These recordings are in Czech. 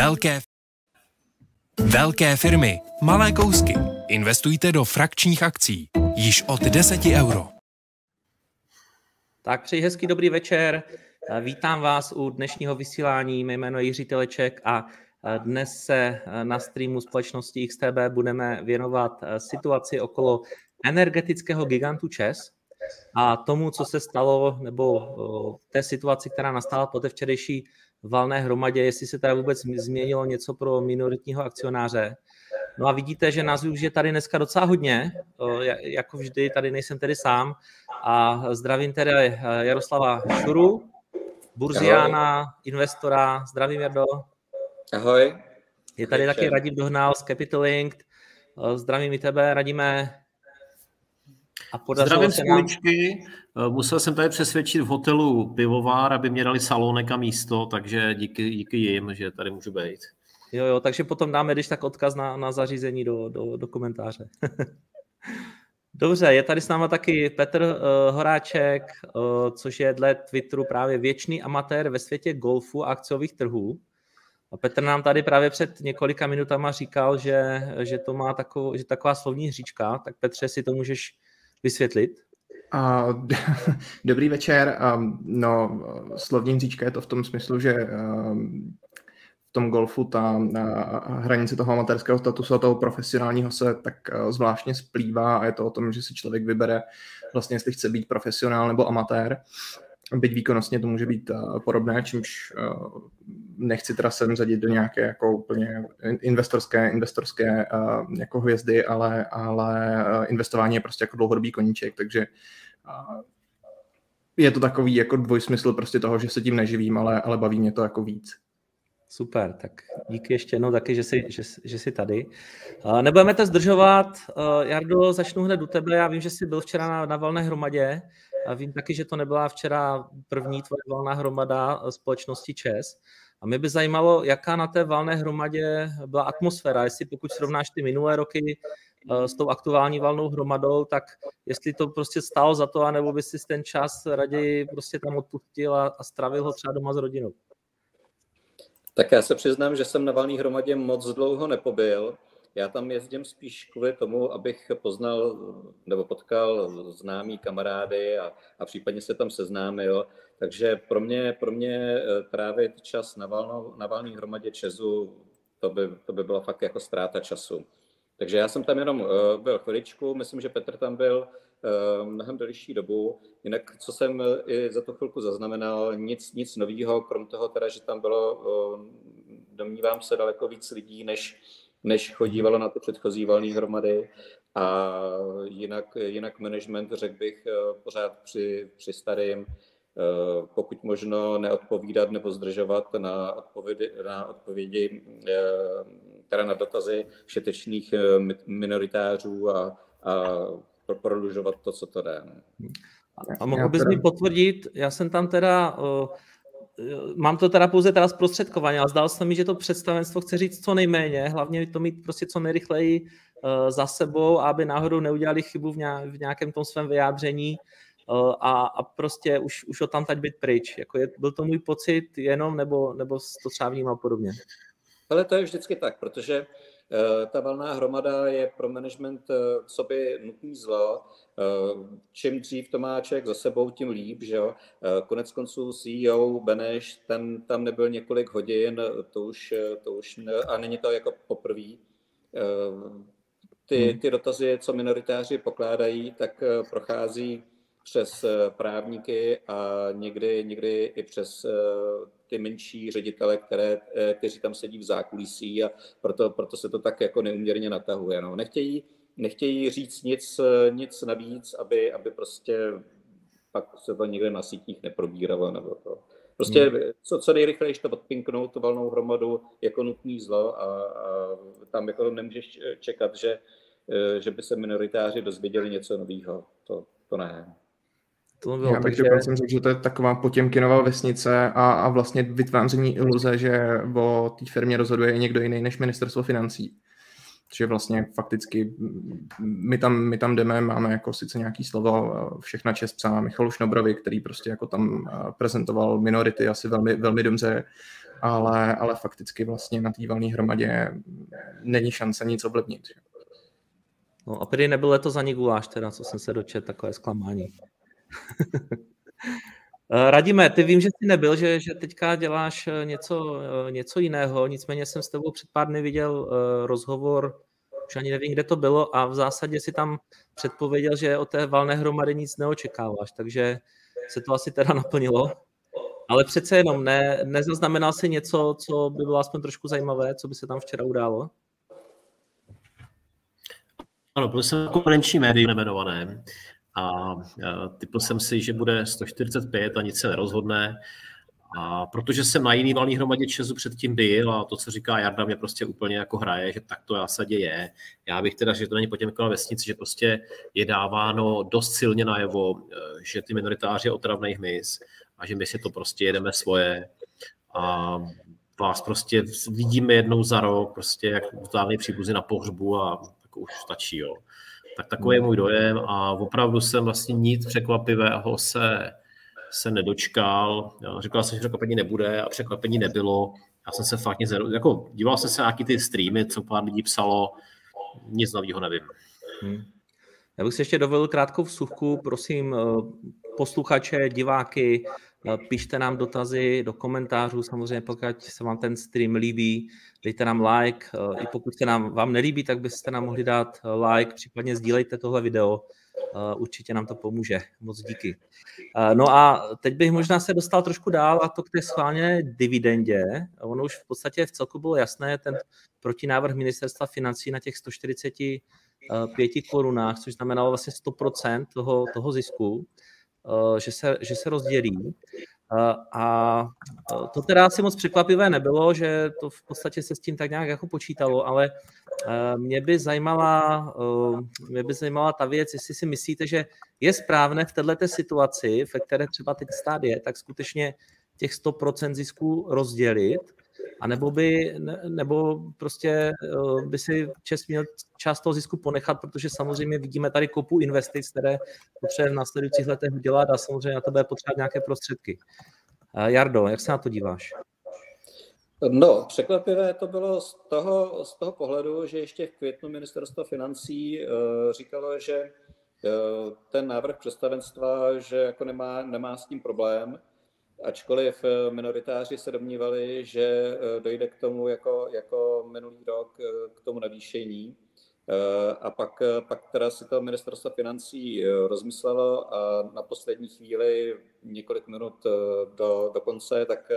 Velké Velké firmy, malé kousky. Investujte do frakčních akcí. Již od 10 euro. Tak přeji hezký dobrý večer. Vítám vás u dnešního vysílání. Mé jméno je Jiří Teleček a dnes se na streamu společnosti XTB budeme věnovat situaci okolo energetického gigantu ČES a tomu, co se stalo, nebo té situaci, která nastala po té včerejší valné hromadě, jestli se teda vůbec změnilo něco pro minoritního akcionáře. No a vidíte, že nás už je tady dneska docela hodně, jako vždy, tady nejsem tedy sám a zdravím tedy eh, Jaroslava Šuru, Burziána, Ahoj. investora, zdravím Jardo. Ahoj. Je tady Ahoj. taky Radim Dohnal z Capital Linked, zdravím i tebe, Radíme. A Zdravím se nám... Eh, musel jsem tady přesvědčit v hotelu Pivovár, aby mě dali salonek a místo, takže díky, díky jim, že tady můžu být. Jo, jo, takže potom dáme, když tak odkaz na, na zařízení do, do, do komentáře. Dobře, je tady s náma taky Petr uh, Horáček, uh, což je dle Twitteru právě věčný amatér ve světě golfu a akciových trhů. A Petr nám tady právě před několika minutama říkal, že, že to má takovou, že taková slovní hříčka, tak Petře, si to můžeš vysvětlit? Uh, dobrý večer. No, slovní říčka je to v tom smyslu, že v tom golfu ta hranice toho amatérského statusu a toho profesionálního se tak zvláštně splývá a je to o tom, že si člověk vybere vlastně, jestli chce být profesionál nebo amatér. Byť výkonnostně to může být uh, podobné, čímž uh, nechci teda sem zadit do nějaké jako úplně investorské, investorské uh, jako hvězdy, ale, ale investování je prostě jako dlouhodobý koníček, takže je to takový jako dvojsmysl prostě toho, že se tím neživím, ale, ale baví mě to jako víc. Super, tak díky ještě jednou taky, že jsi, že, že jsi tady. Nebudeme to zdržovat. Jardo, začnu hned u tebe. Já vím, že jsi byl včera na, na valné hromadě. A vím taky, že to nebyla včera první tvoje valná hromada společnosti ČES. A mě by zajímalo, jaká na té valné hromadě byla atmosféra, jestli pokud srovnáš ty minulé roky eh, s tou aktuální valnou hromadou, tak jestli to prostě stálo za to, anebo by si ten čas raději prostě tam odpustil a, a stravil ho třeba doma s rodinou. Tak já se přiznám, že jsem na valné hromadě moc dlouho nepobyl. Já tam jezdím spíš kvůli tomu, abych poznal nebo potkal známý kamarády a, a případně se tam seznámil. Takže pro mě, pro mě eh, právě čas na, valnou, na valný hromadě Česu, to by, to by byla fakt jako ztráta času. Takže já jsem tam jenom eh, byl chviličku, myslím, že Petr tam byl eh, mnohem delší dobu. Jinak, co jsem i za tu chvilku zaznamenal, nic, nic nového, krom toho teda, že tam bylo, domnívám se, daleko víc lidí, než, než chodívalo na ty předchozí valné hromady. A jinak, jinak management, řekl bych, pořád při, při starým, Eh, pokud možno neodpovídat nebo zdržovat na odpovědi, na odpovědi eh, teda na dotazy všetečných eh, minoritářů a, a prodlužovat to, co to jde. A mohl bys mi potvrdit, já jsem tam teda, mám to teda pouze teda zprostředkovaně, ale zdál se mi, že to představenstvo chce říct co nejméně, hlavně to mít prostě co nejrychleji za sebou, aby náhodou neudělali chybu v nějakém tom svém vyjádření, Eh, a, a prostě už, už o tam teď být pryč. Jako je, byl to můj pocit jenom, nebo, nebo to třeba vnímal podobně? Ale to je vždycky tak, protože ta valná hromada je pro management co by nutný zlo. Uh, čím dřív to má člověk za sebou, tím líp. Že jo? Konec konců CEO Beneš, ten tam nebyl několik hodin, to už, to už ne, a není to jako poprvé. Ty, hmm. ty dotazy, co minoritáři pokládají, tak prochází přes eh, právníky a někdy, někdy i přes eh, ty menší ředitele, které, eh, kteří tam sedí v zákulisí a proto, proto se to tak jako neuměrně natahuje. No. Nechtějí, nechtějí říct nic, nic navíc, aby, aby prostě pak se to někde na sítích neprobíralo. Nebo to. Prostě hmm. co, co nejrychleji to odpinknout tu valnou hromadu jako nutný zlo a, a tam jako nemůžeš čekat, že, že by se minoritáři dozvěděli něco nového. To, to ne. To bylo, Já bych takže... jsem řekl, že to je taková potěmkinová vesnice a, a vlastně vytváření iluze, že o té firmě rozhoduje i někdo jiný než ministerstvo financí. Takže vlastně fakticky my tam, my tam jdeme, máme jako sice nějaký slovo, všechna čest psá Michalu Šnobrovi, který prostě jako tam prezentoval minority asi velmi, velmi dobře ale, ale fakticky vlastně na té valné hromadě není šance nic ovlivnit. No a prý nebyl letos ani guláš teda, co jsem se dočet, takové zklamání. Eh, Radíme, ty vím, že jsi nebyl, že, že teďka děláš eh, něco, eh, něco jiného, nicméně jsem s tebou před pár dny viděl rozhovor, už ani nevím, kde to bylo a v zásadě si tam předpověděl, že o té valné hromady nic neočekáváš, takže se to asi teda naplnilo. Ale přece jenom ne, nezaznamenal si něco, co by bylo aspoň trošku zajímavé, co by se tam včera událo? Ano, byl jsem konkurenční médium nemenované a typl jsem si, že bude 145 a nic se nerozhodne. A protože jsem na jiný valný hromadě Česu předtím byl a to, co říká Jarda, mě prostě úplně jako hraje, že tak to zásadě je. Já bych teda, že to není potěmkala vesnici, že prostě je dáváno dost silně najevo, eh, že ty minoritáři je otravný hmyz a že my si to prostě jedeme svoje a vás prostě vidíme jednou za rok, prostě jak vzdálný příbuzí na pohřbu a tak už stačí, jo. Tak takový je můj dojem a opravdu jsem vlastně nic překvapivého se, se nedočkal. Říkal jsem, že překvapení nebude a překvapení nebylo. Já jsem se fakt nic jako díval jsem se na nějaký ty streamy, co pár lidí psalo, nic nového nevím. Hmm. Já bych si ještě dovolil krátkou vsuvku, prosím eh, posluchače, diváky, pište nám dotazy do komentářů, samozřejmě pokud se vám ten stream líbí, dejte nám like, eh, i pokud se nám vám nelíbí, tak byste nám mohli dát like, případně sdílejte tohle video, určitě nám to pomůže. Moc díky. No a teď bych možná se dostal trošku dál a to k té schválně dividendě. Ono už v podstatě v celku bylo jasné, ten protinávrh ministerstva financí na těch 140 pěti korunách, což znamenalo vlastně 100% toho, toho zisku, eh, že se, že se rozdělí. Eh, a eh, to teda asi moc překvapivé nebylo, že to v podstatě se s tím tak nějak jako počítalo, ale mě by zajímala, mě by zajímala ta věc, jestli si myslíte, že je správné v této situaci, ve které třeba teď stát je, tak skutečně těch 100% zisků rozdělit, a nebo by, nebo prostě eh, by si Čes měl část toho zisku ponechat, protože samozřejmě vidíme tady kopu investic, které potřebuje v následujících letech udělat a samozřejmě na to bude potřebovat nějaké prostředky. Eh, Jardo, jak se na to díváš? No, překvapivé to bylo z toho, z toho pohledu, že ještě v květnu ministerstvo financí uh, říkalo, že uh, ten návrh představenstva, že jako nemá, nemá s tím problém, ačkoliv eh, minoritáři se domnívali, že eh, dojde k tomu jako, jako minulý rok eh, k tomu navýšení. A pak, pak teda si to ministerstvo financí rozmyslelo a na poslední chvíli, několik minut do, do konce, tak,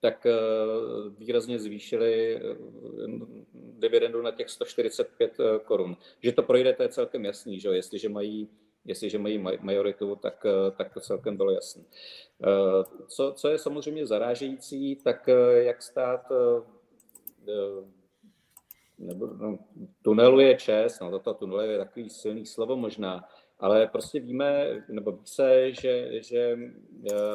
tak výrazně zvýšili dividendu na těch 145 korun. Že to projde, to je celkem jasný, že jestliže mají jestliže mají majoritu, tak, eh, tak to celkem bylo jasné. Eh, co, co je samozřejmě zarážející, tak eh, jak stát nebo, no, tuneluje čes, no toto tunel je takový silný slovo možná, ale prostě víme, nebo ví se, že, že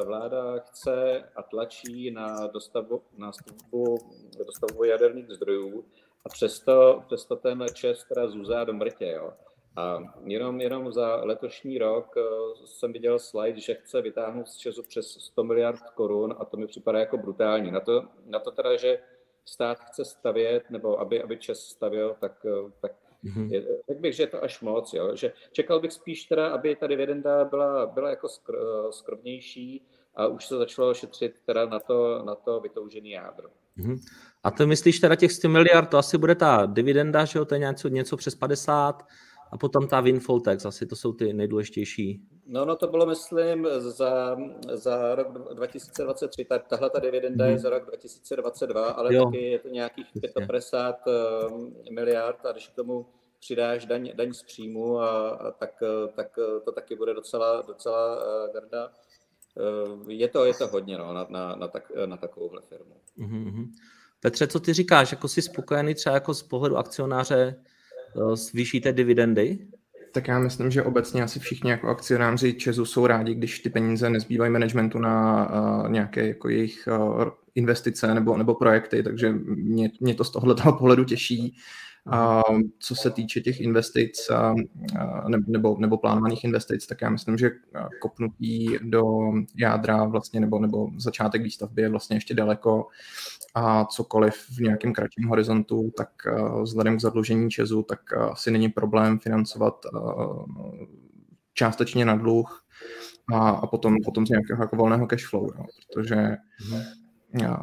vláda chce a tlačí na dostavbu, na stavbu, dostavbu jaderných zdrojů a přesto, přesto ten čes teda zůzá do mrtě. Jo. A jenom, jenom za letošní rok eh, jsem viděl slide, že chce vytáhnout z Česu přes 100 miliard korun a to mi připadá jako brutální. Na to, na to teda, že stát chce stavět, nebo aby, aby Čes stavěl, tak, eh, tak mm-hmm. je, řekl bych, že je to až moc. Jo? Že čekal bych spíš teda, aby ta dividenda byla, byla jako skr, eh, skromnější a už se začalo šetřit teda na to, na to vytoužený jádro. Mm-hmm. A to myslíš teda těch 100 miliard, to asi bude ta dividenda, že jo, to je něco, něco přes 50, a potom ta windfall tax, asi to jsou ty nejdůležitější. No, no to bylo, myslím, za, za rok 2023. Ta, tahle ta dividenda hmm. je mhm. za rok 2022, ale jo. taky je to nějakých 55 ehm, miliard a když k tomu přidáš daň, daň z příjmu, a, a tak, tak to taky bude docela, docela uh, garda. Uh, je to, je to hodně no, na, na, na, tak, na takovouhle firmu. Mm-hmm. Petře, co ty říkáš? Jako jsi spokojený třeba jako z pohledu akcionáře Eh, zvýšíte dividendy? Tak já myslím, že obecně asi všichni jako akcionáři Česu jsou rádi, když ty peníze nezbývají managementu na uh, nějaké jako jejich uh, investice nebo, nebo projekty, takže mě, mě to z tohoto pohledu těší. A co se týče těch investic nebo, nebo plánovaných investic, tak já myslím, že kopnutí do jádra vlastně nebo, nebo začátek výstavby je vlastně ještě daleko a cokoliv v nějakém kratším horizontu, tak vzhledem k zadlužení Česu, tak asi není problém financovat částečně na dluh a, a potom, potom z nějakého jako volného cash flow, jo, protože mm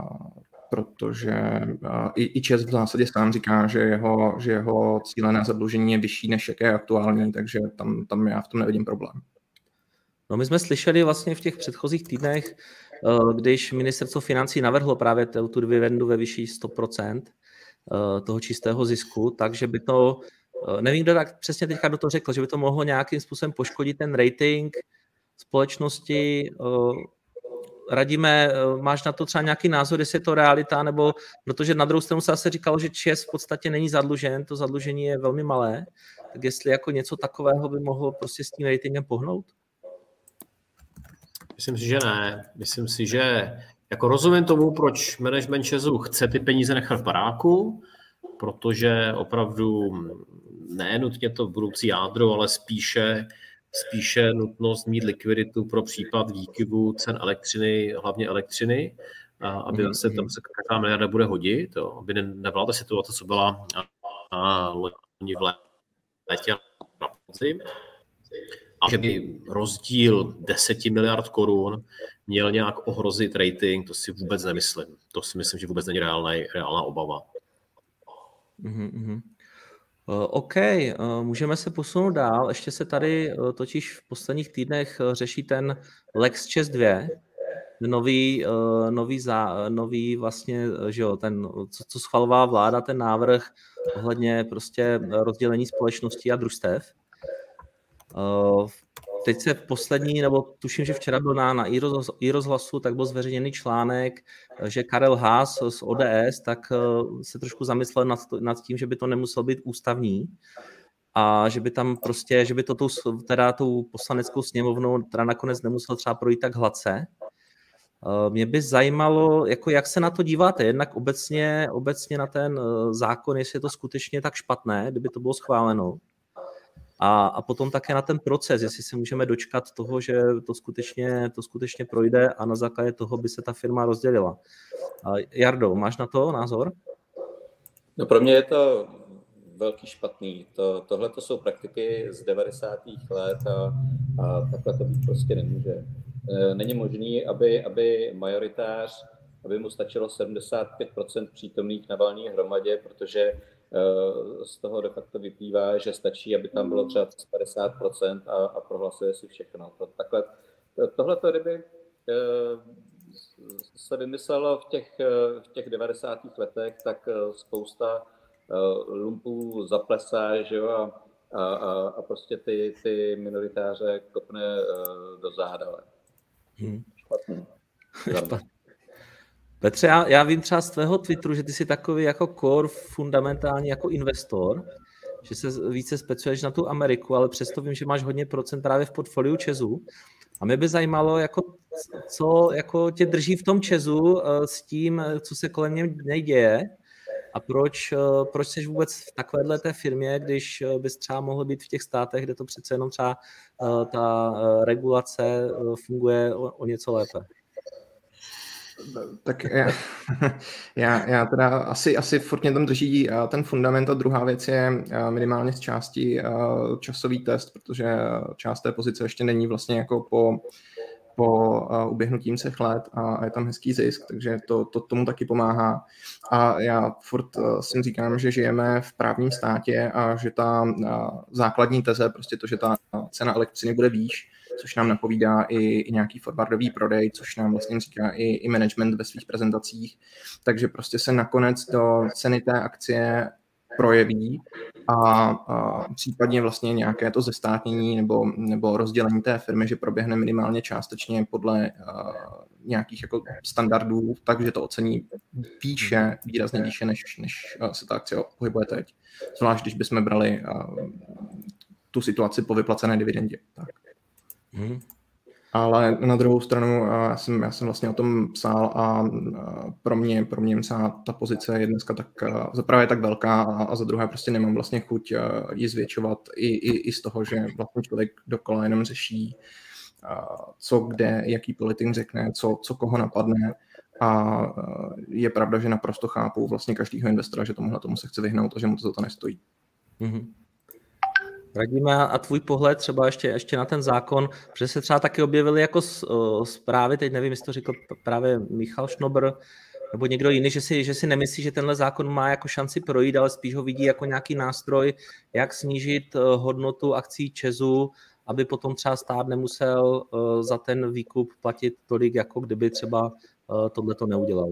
protože uh, i, i ČES v zásadě sám říká, že jeho, že jeho cílené zadlužení je vyšší, než jaké je aktuální, takže tam, tam já v tom nevidím problém. No my jsme slyšeli vlastně v těch předchozích týdnech, když ministerstvo financí navrhlo právě tu dividendu ve vyšší 100% toho čistého zisku, takže by to, nevím, kdo tak přesně teďka do toho řekl, že by to mohlo nějakým způsobem poškodit ten rating společnosti, radíme, eh, máš na to třeba nějaký názor, jestli je to realita, nebo protože na druhou stranu se zase říkalo, že ČES v podstatě není zadlužen, to zadlužení je velmi malé, tak jestli jako něco takového by mohlo prostě s tím ratingem pohnout? Myslím si, že ne. Myslím si, že jako rozumím tomu, proč management ČESu chce ty peníze nechat v baráku, protože opravdu ne nutně to budoucí jádro, ale spíše spíše nutnost mít likviditu pro případ výkyvu cen elektřiny, hlavně elektřiny, aby mm-hmm. se tam se každá miliarda bude hodit, jo, aby nebyla ta situace, co byla a loni v létě na podzim, a že by rozdíl 10 miliard korun měl nějak ohrozit rating, to si vůbec nemyslím. To si myslím, že vůbec není reálná, reálná obava. Mm-hmm. OK, eh, můžeme se posunout dál. Ještě se tady eh, totiž v posledních týdnech řeší ten Lex Chess 2, nový, nový, zá, nový vlastně, že jo, ten, co, co schvalovala vláda, ten návrh ohledně prostě rozdělení společností a družstev. Teď se v poslední, nebo tuším, že včera byl na, na i rozhlasu, tak byl zveřejněný článek, že Karel Haas z ODS tak eh, se trošku zamyslel nad, nad tím, že by to nemuselo být ústavní a že by tam prostě, že by to tou, teda tou poslaneckou sněmovnou teda nakonec nemuselo třeba projít tak hladce. Eh, mě by zajímalo, jako jak se na to díváte, jednak obecně, obecně na ten eh, zákon, jestli je to skutečně tak špatné, kdyby to bylo schváleno, a, a potom také na ten proces, jestli se můžeme dočkat toho, že to skutečně, to skutečně projde a na základě toho by se ta firma rozdělila. A Jardo, máš na to názor? No pro mě je to velký špatný. To, tohle to jsou praktiky z 90. let a, a takhle to být prostě nemůže. E, není možný, aby, aby majoritář, aby mu stačilo 75% přítomných na valní hromadě, protože z toho de facto vyplývá, že stačí, aby tam bylo třeba 50% a, a prohlasuje si všechno. To, takhle, tohle to, kdyby eh, se vymyslelo v těch, eh, v těch 90. letech, tak spousta lumpů zaplesá, že jo, a, a, a, a prostě ty, ty minoritáře kopne do záda. Hmm. Špatný. Špatný. Petře, já, já vím třeba z tvého Twitteru, že ty jsi takový jako core fundamentální jako investor, že se více specializuješ na tu Ameriku, ale přesto vím, že máš hodně procent právě v portfoliu Česu. A mě by zajímalo, jako, co jako tě drží v tom Česu eh, s tím, co se kolem něj děje a proč, eh, proč jsi vůbec v takovéhle té firmě, když eh, bys třeba mohl být v těch státech, kde to přece jenom třeba ta regulace funguje o, o něco lépe. Tak já, já, já teda asi, asi furt mě tam drží eh, ten fundament a druhá věc je eh, minimálně z části eh, časový test, protože část té pozice ještě není vlastně jako po, po uběhnutím třech let a je tam hezký zisk, takže to, to tomu taky pomáhá. A já furt si říkám, že žijeme v právním státě a že ta základní teze, prostě to, že ta cena elektřiny bude výš, což nám napovídá i, i nějaký forwardový prodej, což nám vlastně říká i, i management ve svých prezentacích. Takže prostě se nakonec do ceny té akcie projeví a, a případně vlastně nějaké to zestátnění nebo, nebo rozdělení té firmy, že proběhne minimálně částečně podle uh, nějakých jako standardů, takže to ocení výše, výrazně výše, než, než se ta akcie pohybuje teď. Zvlášť, když bychom brali uh, tu situaci po vyplacené dividendě. Tak. Hmm. Ale na druhou stranu já jsem, já jsem vlastně o tom psal a pro mě, pro mě ta pozice je dneska tak za je tak velká a, a za druhé prostě nemám vlastně chuť ji zvětšovat i, i, i z toho, že vlastně člověk dokola jenom řeší, co kde, jaký politik řekne, co, co koho napadne a je pravda, že naprosto chápu vlastně každého investora, že tomuhle tomu se chce vyhnout a že mu to za to nestojí. Mm-hmm. Radíme a tvůj pohled třeba ještě, ještě na ten zákon, protože se třeba taky objevily jako zprávy, teď nevím, jestli to řekl právě Michal Šnobr, nebo někdo jiný, že si, že si nemyslí, že tenhle zákon má jako šanci projít, ale spíš ho vidí jako nějaký nástroj, jak snížit eh, hodnotu akcí Česu, aby potom třeba stát nemusel eh, za ten výkup platit tolik, jako kdyby třeba eh, tohle to neudělal.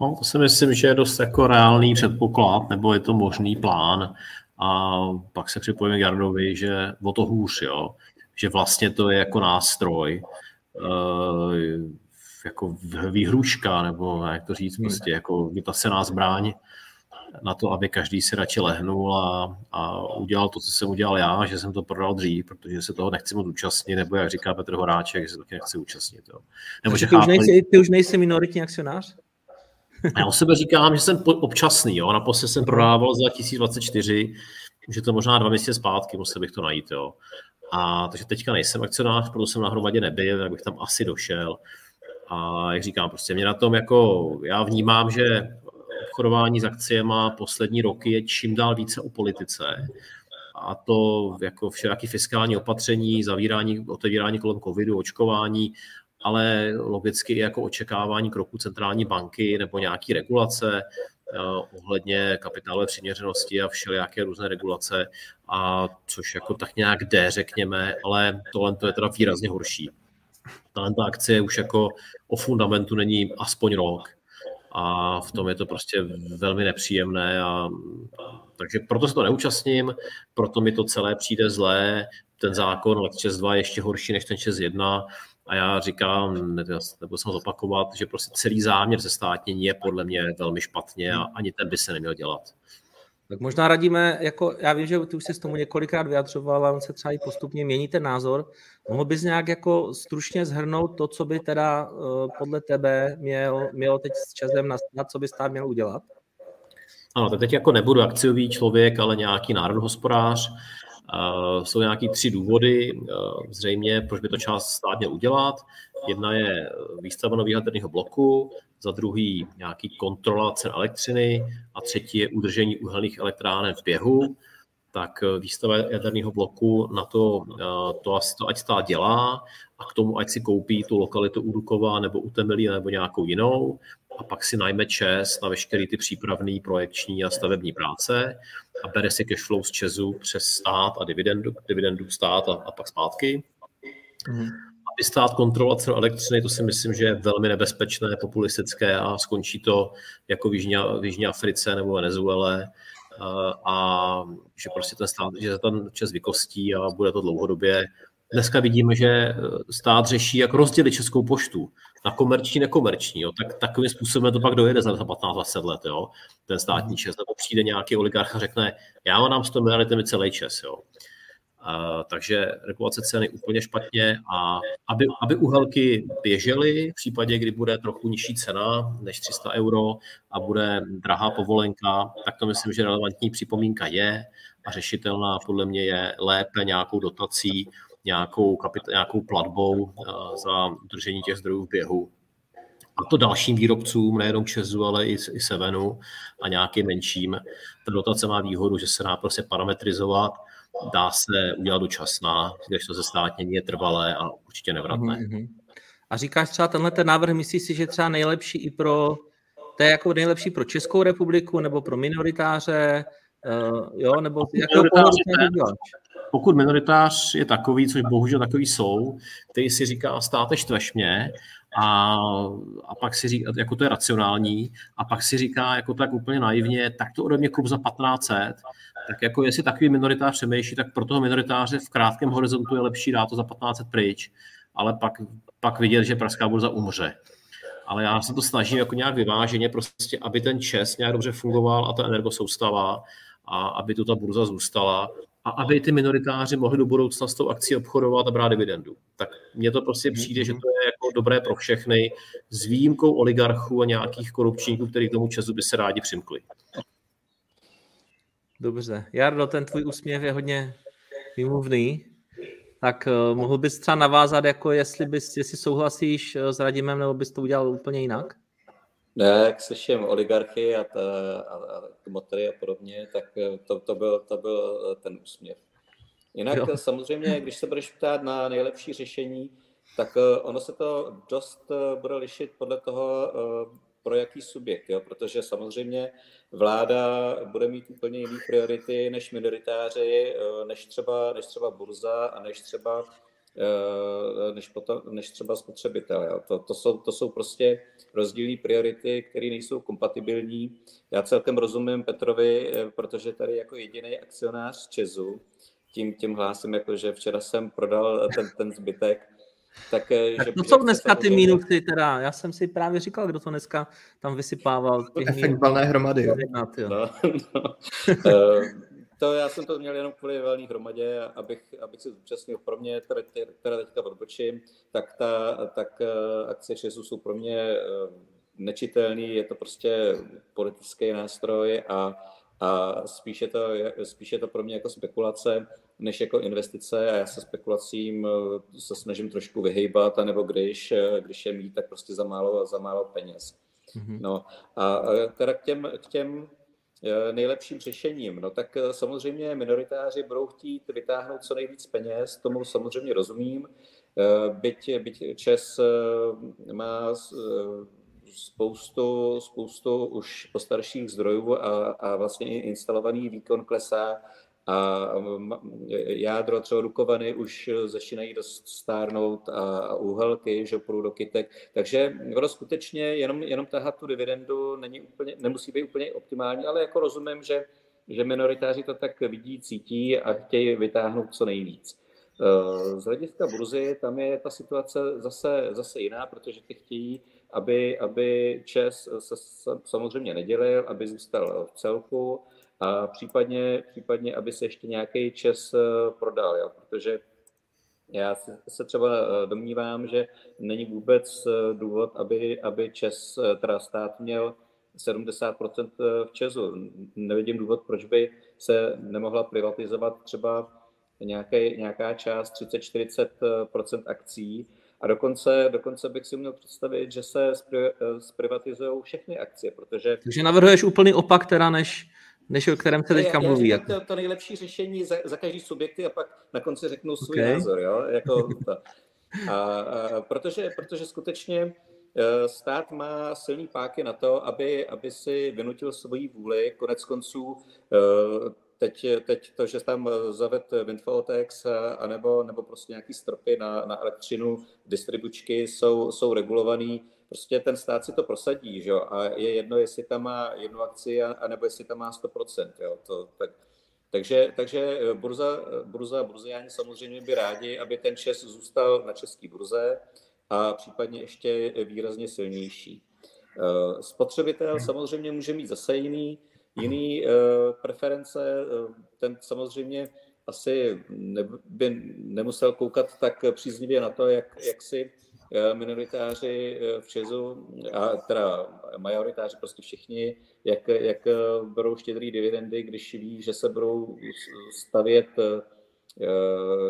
No, to si myslím, že je dost jako reálný předpoklad, nebo je to možný plán. A pak se připojíme k Jardovi, že o to hůř, jo? že vlastně to je jako nástroj, uh, jako výhruška, nebo jak to říct, prostě jako vytasená zbraň na to, aby každý si radši lehnul a, a udělal to, co jsem udělal já, že jsem to prodal dřív, protože se toho nechci moc účastnit, nebo jak říká Petr Horáček, že se taky nechci účastnit. Jo. Nebo, že ty, chápu, už nejsi, ty už nejsi minoritní akcionář? Já o sebe říkám, že jsem občasný. Jo. Naposled jsem prodával za 2024, že to možná dva měsíce zpátky, musel bych to najít. Jo. A takže teďka nejsem akcionář, proto jsem na hromadě nebyl, tak bych tam asi došel. A jak říkám, prostě mě na tom jako, já vnímám, že obchodování s akciemi poslední roky je čím dál více o politice. A to jako všelijaký fiskální opatření, zavírání, otevírání kolem covidu, očkování ale logicky i jako očekávání kroku centrální banky nebo nějaký regulace eh, ohledně kapitálové přiměřenosti a všelijaké různé regulace, a což jako tak nějak jde, řekněme, ale tohle to je teda výrazně horší. Tahle ta akcie už jako o fundamentu není aspoň rok a v tom je to prostě velmi nepříjemné a takže proto se to neúčastním, proto mi to celé přijde zlé, ten zákon Lex 2 je ještě horší než ten 1 a já říkám, nebo jsem zopakovat, že prostě celý záměr ze státnění je podle mě velmi špatně a ani ten by se neměl dělat. Tak možná radíme, jako já vím, že ty už jsi s tomu několikrát vyjadřoval a on se třeba i postupně mění ten názor. Mohl bys nějak jako stručně zhrnout to, co by teda uh, podle tebe měl, mělo teď s časem nastat, co by stát měl udělat? Ano, tak teď jako nebudu akciový člověk, ale nějaký národohospodář. Jsou nějaký tři důvody, uh, zřejmě, proč by to část stát měl udělat. Jedna je výstava nového jaderného bloku, za druhý nějaký kontrola cen elektřiny a třetí je udržení uhelných elektráren v běhu. Tak uh, výstava jaderného bloku na to, to, to ať stát dělá a k tomu ať si koupí tu lokalitu u Dukova nebo u Temelí nebo nějakou jinou a pak si najme čes na veškeré ty přípravné projekční a stavební práce a bere si cash flow z Česu přes stát a dividendu, dividendu stát a, a pak zpátky. Mm. Aby stát kontrolovat cenu elektřiny, to si myslím, že je velmi nebezpečné, populistické a skončí to jako v Jižní, v Jižní Africe nebo Venezuele a že prostě ten stát, že se ten čas vykostí a bude to dlouhodobě. Dneska vidíme, že stát řeší, jak rozdělit Českou poštu na komerční, nekomerční. Jo. Tak takovým způsobem to pak dojede za 15-20 let, jo. ten státní mhm. čes. Nebo přijde nějaký oligarch a řekne, já mám 100 miliard, mi celý čes. Jo. Takže regulace ceny úplně špatně a aby, aby uhelky běžely v případě, kdy bude trochu nižší cena než 300 euro a bude drahá povolenka, tak to myslím, že relevantní připomínka je a řešitelná podle mě je lépe nějakou dotací nějakou, kapit- nějakou platbou eh, za udržení těch zdrojů v běhu. A to dalším výrobcům, nejenom Česu, ale i, i Sevenu a nějakým menším. Ta dotace má výhodu, že se dá prostě parametrizovat, dá se udělat dočasná, když to ze státnění je trvalé a určitě nevratné. Mm-hmm. A říkáš třeba tenhle ten návrh, myslíš si, že třeba nejlepší i pro, to je jako nejlepší pro Českou republiku nebo pro minoritáře, uh, jo, nebo jakého pohledu pokud minoritář je takový, což bohužel takový jsou, který si říká, státe štveš mě, a, a pak si říká, jako to je racionální, a pak si říká jako tak úplně naivně, tak to ode mě kup za 1500, tak jako jestli takový minoritář přemýšlí, tak pro toho minoritáře v krátkém horizontu je lepší dát to za 1500 pryč, ale pak, pak vidět, že pražská burza umře. Ale já se to snažím jako nějak vyváženě, prostě, aby ten čes nějak dobře fungoval a ta energosoustava, a aby tu ta burza zůstala a aby ty minoritáři mohli do budoucna s tou akcí obchodovat a brát dividendu. Tak mně to prostě přijde, že to je jako dobré pro všechny, s výjimkou oligarchů a nějakých korupčníků, kteří k tomu Česu by se rádi přimkli. Dobře. Jardo, ten tvůj úsměv je hodně vymluvný. Tak uh, mohl bys třeba navázat, jako jestli, bys, jestli souhlasíš uh, s Radimem, nebo bys to udělal úplně jinak? Ne, jak slyším oligarchy a, ta, a, a kmotry a podobně, tak eh, to, to, byl, to byl ten úsměv. Jinak jo. samozřejmě, když se budeš ptát na nejlepší řešení, tak ono se to dost bude lišit podle toho, pro jaký subjekt, jo? protože samozřejmě vláda bude mít úplně jiné priority než minoritáři, eh, než třeba, než třeba burza a než třeba eh, než, potom, než třeba spotřebitel. Jo. To, to, jsou, to jsou prostě rozdílné priority, které nejsou kompatibilní. Já celkem rozumím Petrovi, eh, protože tady jako jediný akcionář Česu, tím, tím hlásím, jako, že včera jsem prodal ten, ten zbytek, tak, eh, tak že, to jsou dneska ty minusy, teda. Já jsem si právě říkal, kdo to dneska tam vysypával. Efekt valné hromady, jo. No, no. Eh, to já jsem to měl jenom kvůli valné hromadě, abych, abych si zúčastnil. Pro mě, teda, teda teďka odbočím, tak, ta, tak eh, akce ČESu jsou pro mě nečitelný, je to prostě politický nástroj a, a spíš, je to, spíš je to pro mě jako spekulace než jako investice a já se spekulacím eh, se snažím trošku vyhejbat, anebo když, eh, když je mít, tak prostě za málo, za málo peněz. Mm-hmm. No a teda k těm, k těm eh, nejlepším řešením. No tak samozřejmě minoritáři budou chtít vytáhnout co nejvíc peněz, tomu samozřejmě rozumím. Byť, byť Čes má spoustu, spoustu už postarších zdrojů a, a vlastně instalovaný výkon klesá, a jádro třeba Dukovany už začínají dost stárnout a úhelky, půjdu do kytek. Takže ono skutečně jenom, jenom tahat tu dividendu není úplně, nemusí být úplně optimální, ale jako rozumím, že, že minoritáři to tak vidí, cítí a chtějí vytáhnout co nejvíc. Z hlediska burzy tam je ta situace zase, zase jiná, protože ty chtějí, aby, aby Čes se samozřejmě nedělil, aby zůstal v celku, a případně, případně aby se ještě nějaký čes eh, prodal, jo? protože já se třeba eh, domnívám, že není vůbec eh, důvod, aby, aby Čes, teda stát měl 70% v Česu. Nevidím důvod, proč by se nemohla privatizovat třeba nějaké, nějaká část 30-40% akcí a dokonce, dokonce bych si měl představit, že se zprivatizují všechny akcie, protože... Takže navrhuješ úplný opak teda, než, než o kterém se teďka já, mluví. Já jako. to, to nejlepší řešení za, za každý subjekty a pak na konci řeknu svůj okay. názor. Jo? Jako to. A, a, protože, protože skutečně e, stát má silný páky na to, aby, aby si vynutil svoji vůli. Konec konců e, teď, teď to, že tam zaved windfall tax anebo, nebo prostě nějaký stropy na, na elektřinu, distribučky jsou, jsou regulovaný prostě ten stát si to prosadí, že jo? a je jedno, jestli tam má jednu akci, anebo jestli tam má 100%, jo? To, tak, takže, takže eh, burza, eh, burza, burziáni samozřejmě by rádi, aby ten ČES zůstal na české burze a případně ještě výrazně silnější. Eh, spotřebitel samozřejmě může mít zase jiný, jiný preference, ten samozřejmě asi by nemusel koukat tak příznivě na to, jak, jak si minoritáři eh, v Česu, a teda majoritáři, prostě všichni, jak, jak eh, berou štědrý dividendy, když ví, že se budou stavět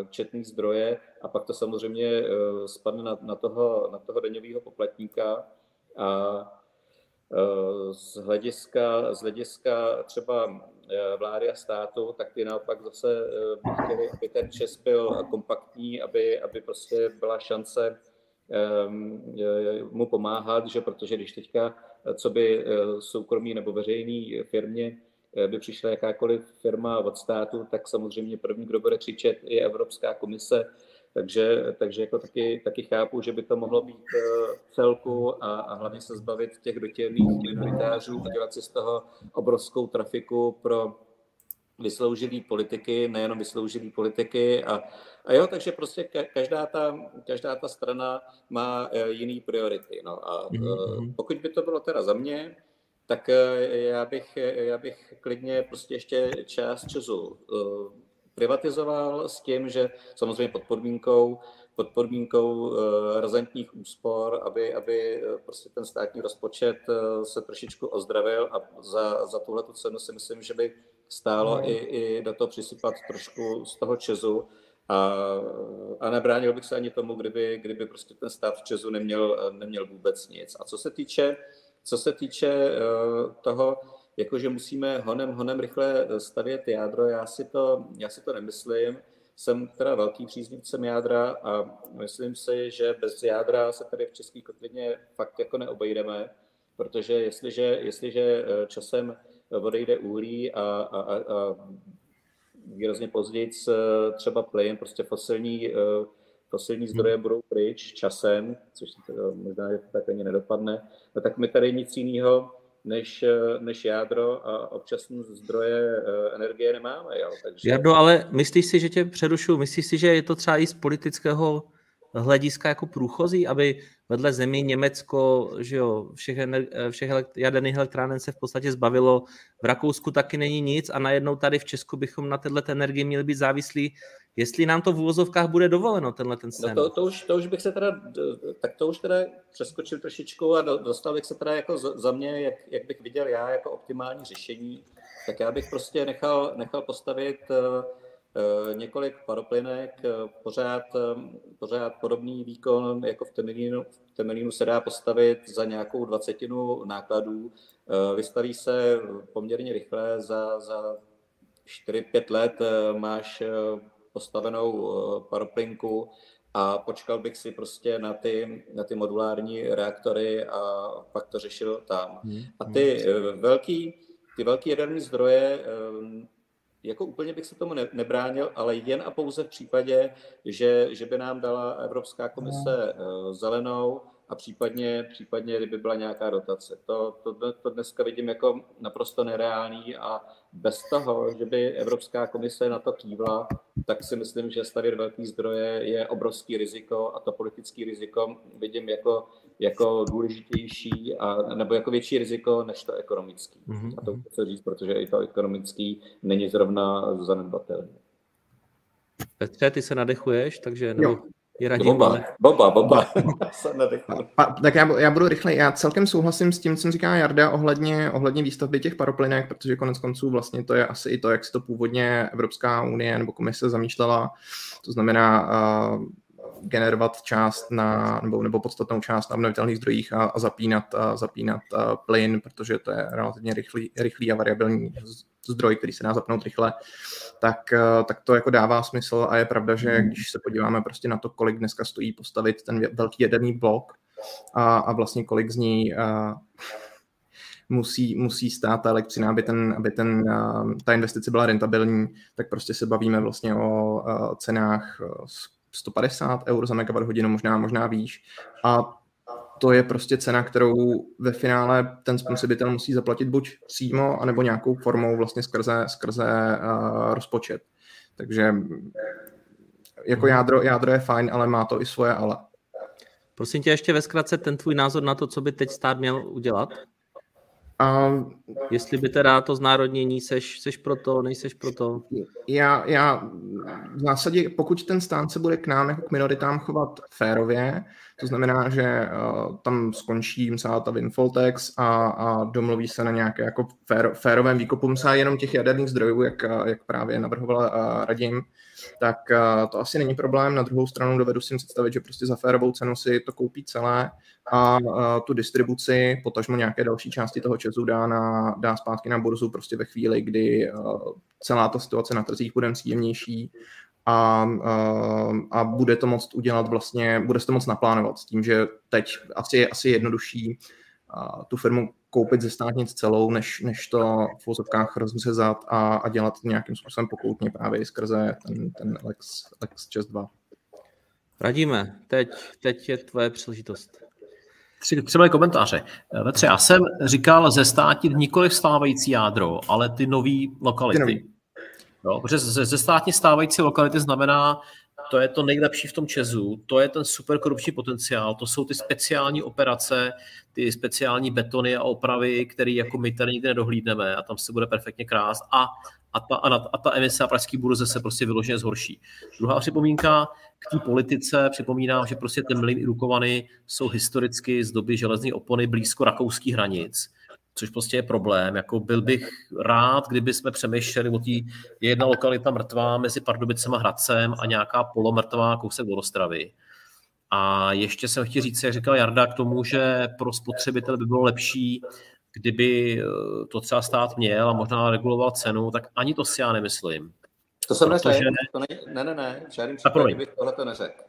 četný zdroje a pak to samozřejmě spadne na, na toho, na toho daňového poplatníka. A z hlediska, z hlediska třeba vlády a státu, tak ty naopak zase by chtěli, aby ten Čes byl kompaktní, aby, aby prostě byla šance mu pomáhat, že protože když teďka, co by eh, soukromí nebo veřejný firmě eh, by přišla jakákoliv firma od státu, tak samozřejmě první, kdo bude křičet, je Evropská komise, takže, takže jako taky, taky chápu, že by to mohlo být eh, celku a, a hlavně se zbavit těch dotěrných minoritářů a dělat si z toho obrovskou trafiku pro vysloužilý politiky, nejenom vysloužilý politiky a, a jo, takže prostě každá ta, každá ta strana má e, jiný priority. No a mm-hmm. pokud by to bylo teda za mě, tak e, já bych, já bych klidně prostě ještě část času privatizoval s tím, že samozřejmě pod podmínkou, pod podmínkou razantních úspor, aby, aby prostě ten státní rozpočet se trošičku ozdravil a za, za tuhle cenu si myslím, že by stálo no. i, i do toho přisypat trošku z toho Česu a, a nebránil bych se ani tomu, kdyby, kdyby prostě ten stát v Česu neměl, neměl vůbec nic. A co se týče, co se týče uh, toho, jakože musíme honem, honem rychle stavět jádro, já si to, já si to nemyslím. Jsem teda velký příznivcem jádra a myslím si, že bez jádra se tady v České kotlině fakt jako neobejdeme, protože jestliže, jestliže eh, časem odejde uhlí a, a, a, a výrazně později třeba plyn, prostě fosilní, eh, fosilní zdroje hmm. budou pryč časem, což možná že tak ani nedopadne, no tak my tady nic jiného než, než jádro a občasné zdroje eh, energie nemáme. Jo? Takže... Jardo, ale myslíš si, že tě přerušu, myslíš si, že je to třeba i z politického hlediska jako průchozí, aby vedle zemí Německo, že jo, všech, všech jaderných elektráren se v podstatě zbavilo, v Rakousku taky není nic a najednou tady v Česku bychom na této energii měli být závislí, jestli nám to v úvozovkách bude dovoleno, tenhle ten scén. No to, to, už, to už bych se teda, tak to už teda přeskočil trošičku a dostal bych se teda jako za mě, jak, jak bych viděl já jako optimální řešení, tak já bych prostě nechal, nechal postavit uh, několik paroplynek, eh, pořád, eh, pořád podobný výkon jako v Temelínu, v Temelínu se dá postavit za nějakou dvacetinu nákladů. Vystaví se poměrně rychle, za, za 4-5 let máš postavenou paroplinku a počkal bych si prostě na ty, na ty modulární reaktory a pak to řešil tam. Hmm, a ty hmm. velký, ty velké jaderné zdroje jako úplně bych se tomu ne, nebránil, ale jen a pouze v případě, že, že by nám dala Evropská komise uh, zelenou a případně, případně kdyby byla nějaká dotace. To, to, to dneska vidím jako naprosto nereálný a bez toho, že by Evropská komise na to kývla, tak si myslím, že stavět velký zdroje je obrovský riziko a to politický riziko vidím jako, jako důležitější a, nebo jako větší riziko než to ekonomický. Mm-hmm. A to mhm. chci říct, protože i to ekonomický není zrovna zanedbatelné. Petře, ty se nadechuješ, takže nebo jo. Je radím, boba, ale... boba, boba. tak já, já budu rychle. Já celkem souhlasím s tím, co říká Jarda ohledně, ohledně výstavby těch paroplynek, protože konec konců vlastně to je asi i to, jak si to původně Evropská unie nebo komise zamýšlela. To znamená uh, generovat část na, nebo, nebo podstatnou část na obnovitelných zdrojích a, a zapínat, a zapínat a plyn, protože to je relativně rychlý, rychlý a variabilní zdroj, který se dá zapnout rychle, tak, tak to jako dává smysl a je pravda, že když se podíváme prostě na to, kolik dneska stojí postavit ten velký jaderný blok a, a vlastně kolik z ní a, musí, musí stát ta elektřina, aby, ten, aby ten, ta investice byla rentabilní, tak prostě se bavíme vlastně o cenách 150 eur za megawatt hodinu, možná, možná výš. A to je prostě cena, kterou ve finále ten spotřebitel musí zaplatit buď přímo, anebo nějakou formou vlastně skrze, skrze uh, rozpočet. Takže jako mhm. jádro, jádro je fajn, ale má to i svoje ale. Prosím tě ještě ve zkratce ten tvůj názor na to, co by teď stát měl udělat? A, Jestli by teda to znárodnění, seš, seš proto, nejseš proto? Já, já v zásadě, pokud ten stát se bude k nám jako k minoritám chovat férově, to znamená, že uh, tam skončí celá ta windfall tax a, a domluví se na nějaké jako fér, férovém výkupu msa jenom těch jaderných zdrojů, jak, jak právě navrhovala uh, Radim, tak uh, to asi není problém. Na druhou stranu dovedu si představit, že prostě za férovou cenu si to koupí celé a uh, tu distribuci, potažmo nějaké další části toho času dá, na, dá zpátky na burzu prostě ve chvíli, kdy uh, celá ta situace na trzích bude příjemnější a, a, a bude to moct udělat vlastně, bude se to moc naplánovat s tím, že teď asi je asi jednodušší a, tu firmu koupit ze státnic celou, než, než to v vozovkách rozřezat a, a dělat nějakým způsobem pokoutně právě skrze ten, ten Lex, Lex 2. Radíme, teď, teď je tvoje příležitost. Tři, tři moje komentáře. Vetře, já jsem říkal ze státit nikoli stávající jádro, ale ty nové lokality. Ty nový. Jo, protože ze, ze státně stávající lokality znamená to je to nejlepší v tom Česu, to je ten super korupční potenciál, to jsou ty speciální operace, ty speciální betony a opravy, které jako my tady nikdy nedohlídneme a tam se bude perfektně krást a, a, ta, a, a ta emise a pražský burze se prostě vyloženě zhorší. Druhá připomínka k té politice, připomínám, že prostě Temlin i Dukovany jsou historicky z doby železné opony blízko rakouských hranic což prostě je problém. Jako byl bych rád, kdyby jsme přemýšleli o té jedna lokalita mrtvá mezi Pardubicem a Hradcem a nějaká polomrtvá kousek od Ostravy. A ještě jsem chtěl říct, jak říkal Jarda, k tomu, že pro spotřebitel by bylo lepší, kdyby eh, to třeba stát měl a možná reguloval cenu, tak ani to si já nemyslím. To jsem protože... neřekl, to ne, ne, ne, ne, v žádném případě bych tohle to neřekl.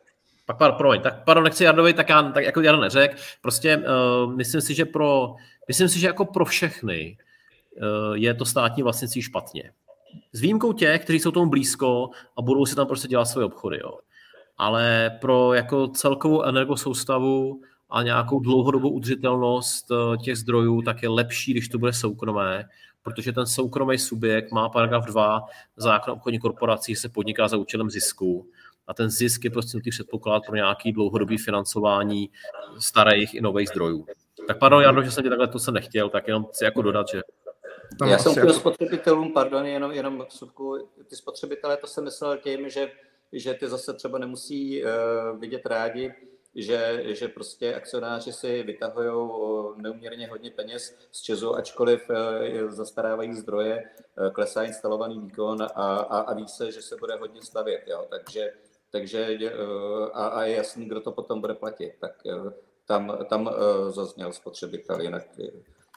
Pak promiň, tak pardon, nechci Jardovi, tak já tak jako Jarda neřekl. Prostě uh, myslím si, že pro Myslím si, že jako pro všechny eh, je to státní vlastnictví špatně. S výjimkou těch, kteří jsou tomu blízko a budou si tam prostě dělat svoje obchody. Jo. Ale pro jako celkovou energosoustavu a nějakou dlouhodobou udržitelnost eh, těch zdrojů, tak je lepší, když to bude soukromé, protože ten soukromý subjekt má paragraf 2 zákon obchodní korporací, se podniká za účelem zisku a ten zisk je prostě nutný předpoklad pro nějaký dlouhodobý financování starých i nových zdrojů. Tak pardon, Jarno, že jsem ti takhle, to jsem nechtěl, tak jenom chci jako dodat, že... Tam Já jsem chtěl jako... spotřebitelům, pardon, jenom, jenom vsuvku, ty spotřebitelé, to jsem myslel tím, že, že ty zase třeba nemusí uh, vidět rádi, že, že prostě akcionáři si vytahují neuměrně hodně peněz z Česu, ačkoliv uh, zastarávají zdroje, uh, klesá instalovaný výkon a, a, a ví se, že se bude hodně stavět. Jo? Takže, takže a, a je jasný, kdo to potom bude platit. Tak tam, tam uh, zazněl spotřebitel, jinak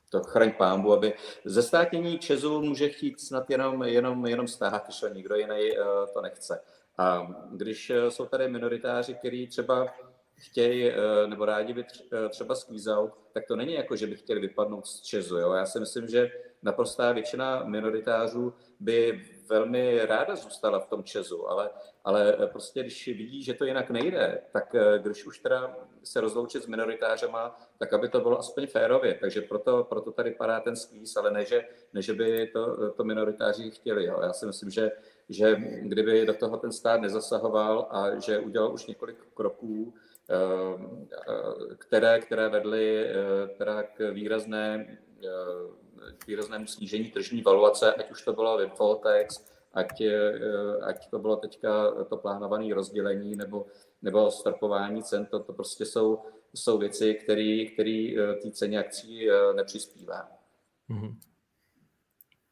to chraň pámbu, aby ze státnění Česu může chtít snad jenom, jenom, jenom stát, když nikdo jiný uh, to nechce. A když eh, jsou tady minoritáři, kteří třeba chtějí nebo rádi by třeba out, tak to není jako, že by chtěli vypadnout z Česu. Jo? Já si myslím, že naprostá většina minoritářů by velmi ráda zůstala v tom Česu, ale, ale prostě když vidí, že to jinak nejde, tak když už teda se rozloučit s minoritářema, tak aby to bylo aspoň férově. Takže proto, proto tady padá ten skvíz, ale ne, že, ne, že by to, to minoritáři chtěli. Jo. Já si myslím, že, že kdyby do toho ten stát nezasahoval a že udělal už několik kroků, eh, které, které vedly eh, teda k výrazné eh, k výraznému snížení tržní valuace, ať už to bylo Windfalltex, ať, ať to bylo teďka to plánované rozdělení nebo nebo starpování cen, to, to prostě jsou, jsou věci, které eh, té ceně akcí eh, nepřispívá. Mm-hmm.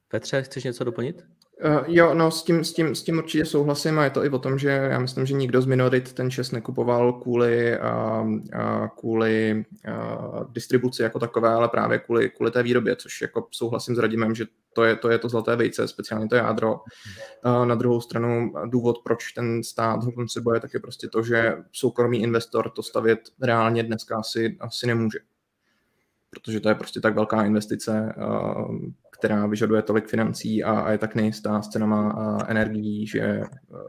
Petře, chceš něco doplnit? Uh, jo, no s tím, s, tím, s tím určitě souhlasím a je to i o tom, že já myslím, že nikdo z minorit ten čes nekupoval kvůli, uh, uh, kvůli uh, distribuci jako takové, ale právě kvůli, kvůli té výrobě, což jako souhlasím s Radimem, že to je to, je to zlaté vejce, speciálně to jádro. Uh, na druhou stranu důvod, proč ten stát ho boje, tak je prostě to, že soukromý investor to stavět reálně dneska asi, asi nemůže protože to je prostě tak velká investice, která vyžaduje tolik financí a, a je tak nejistá s cenama energií, že,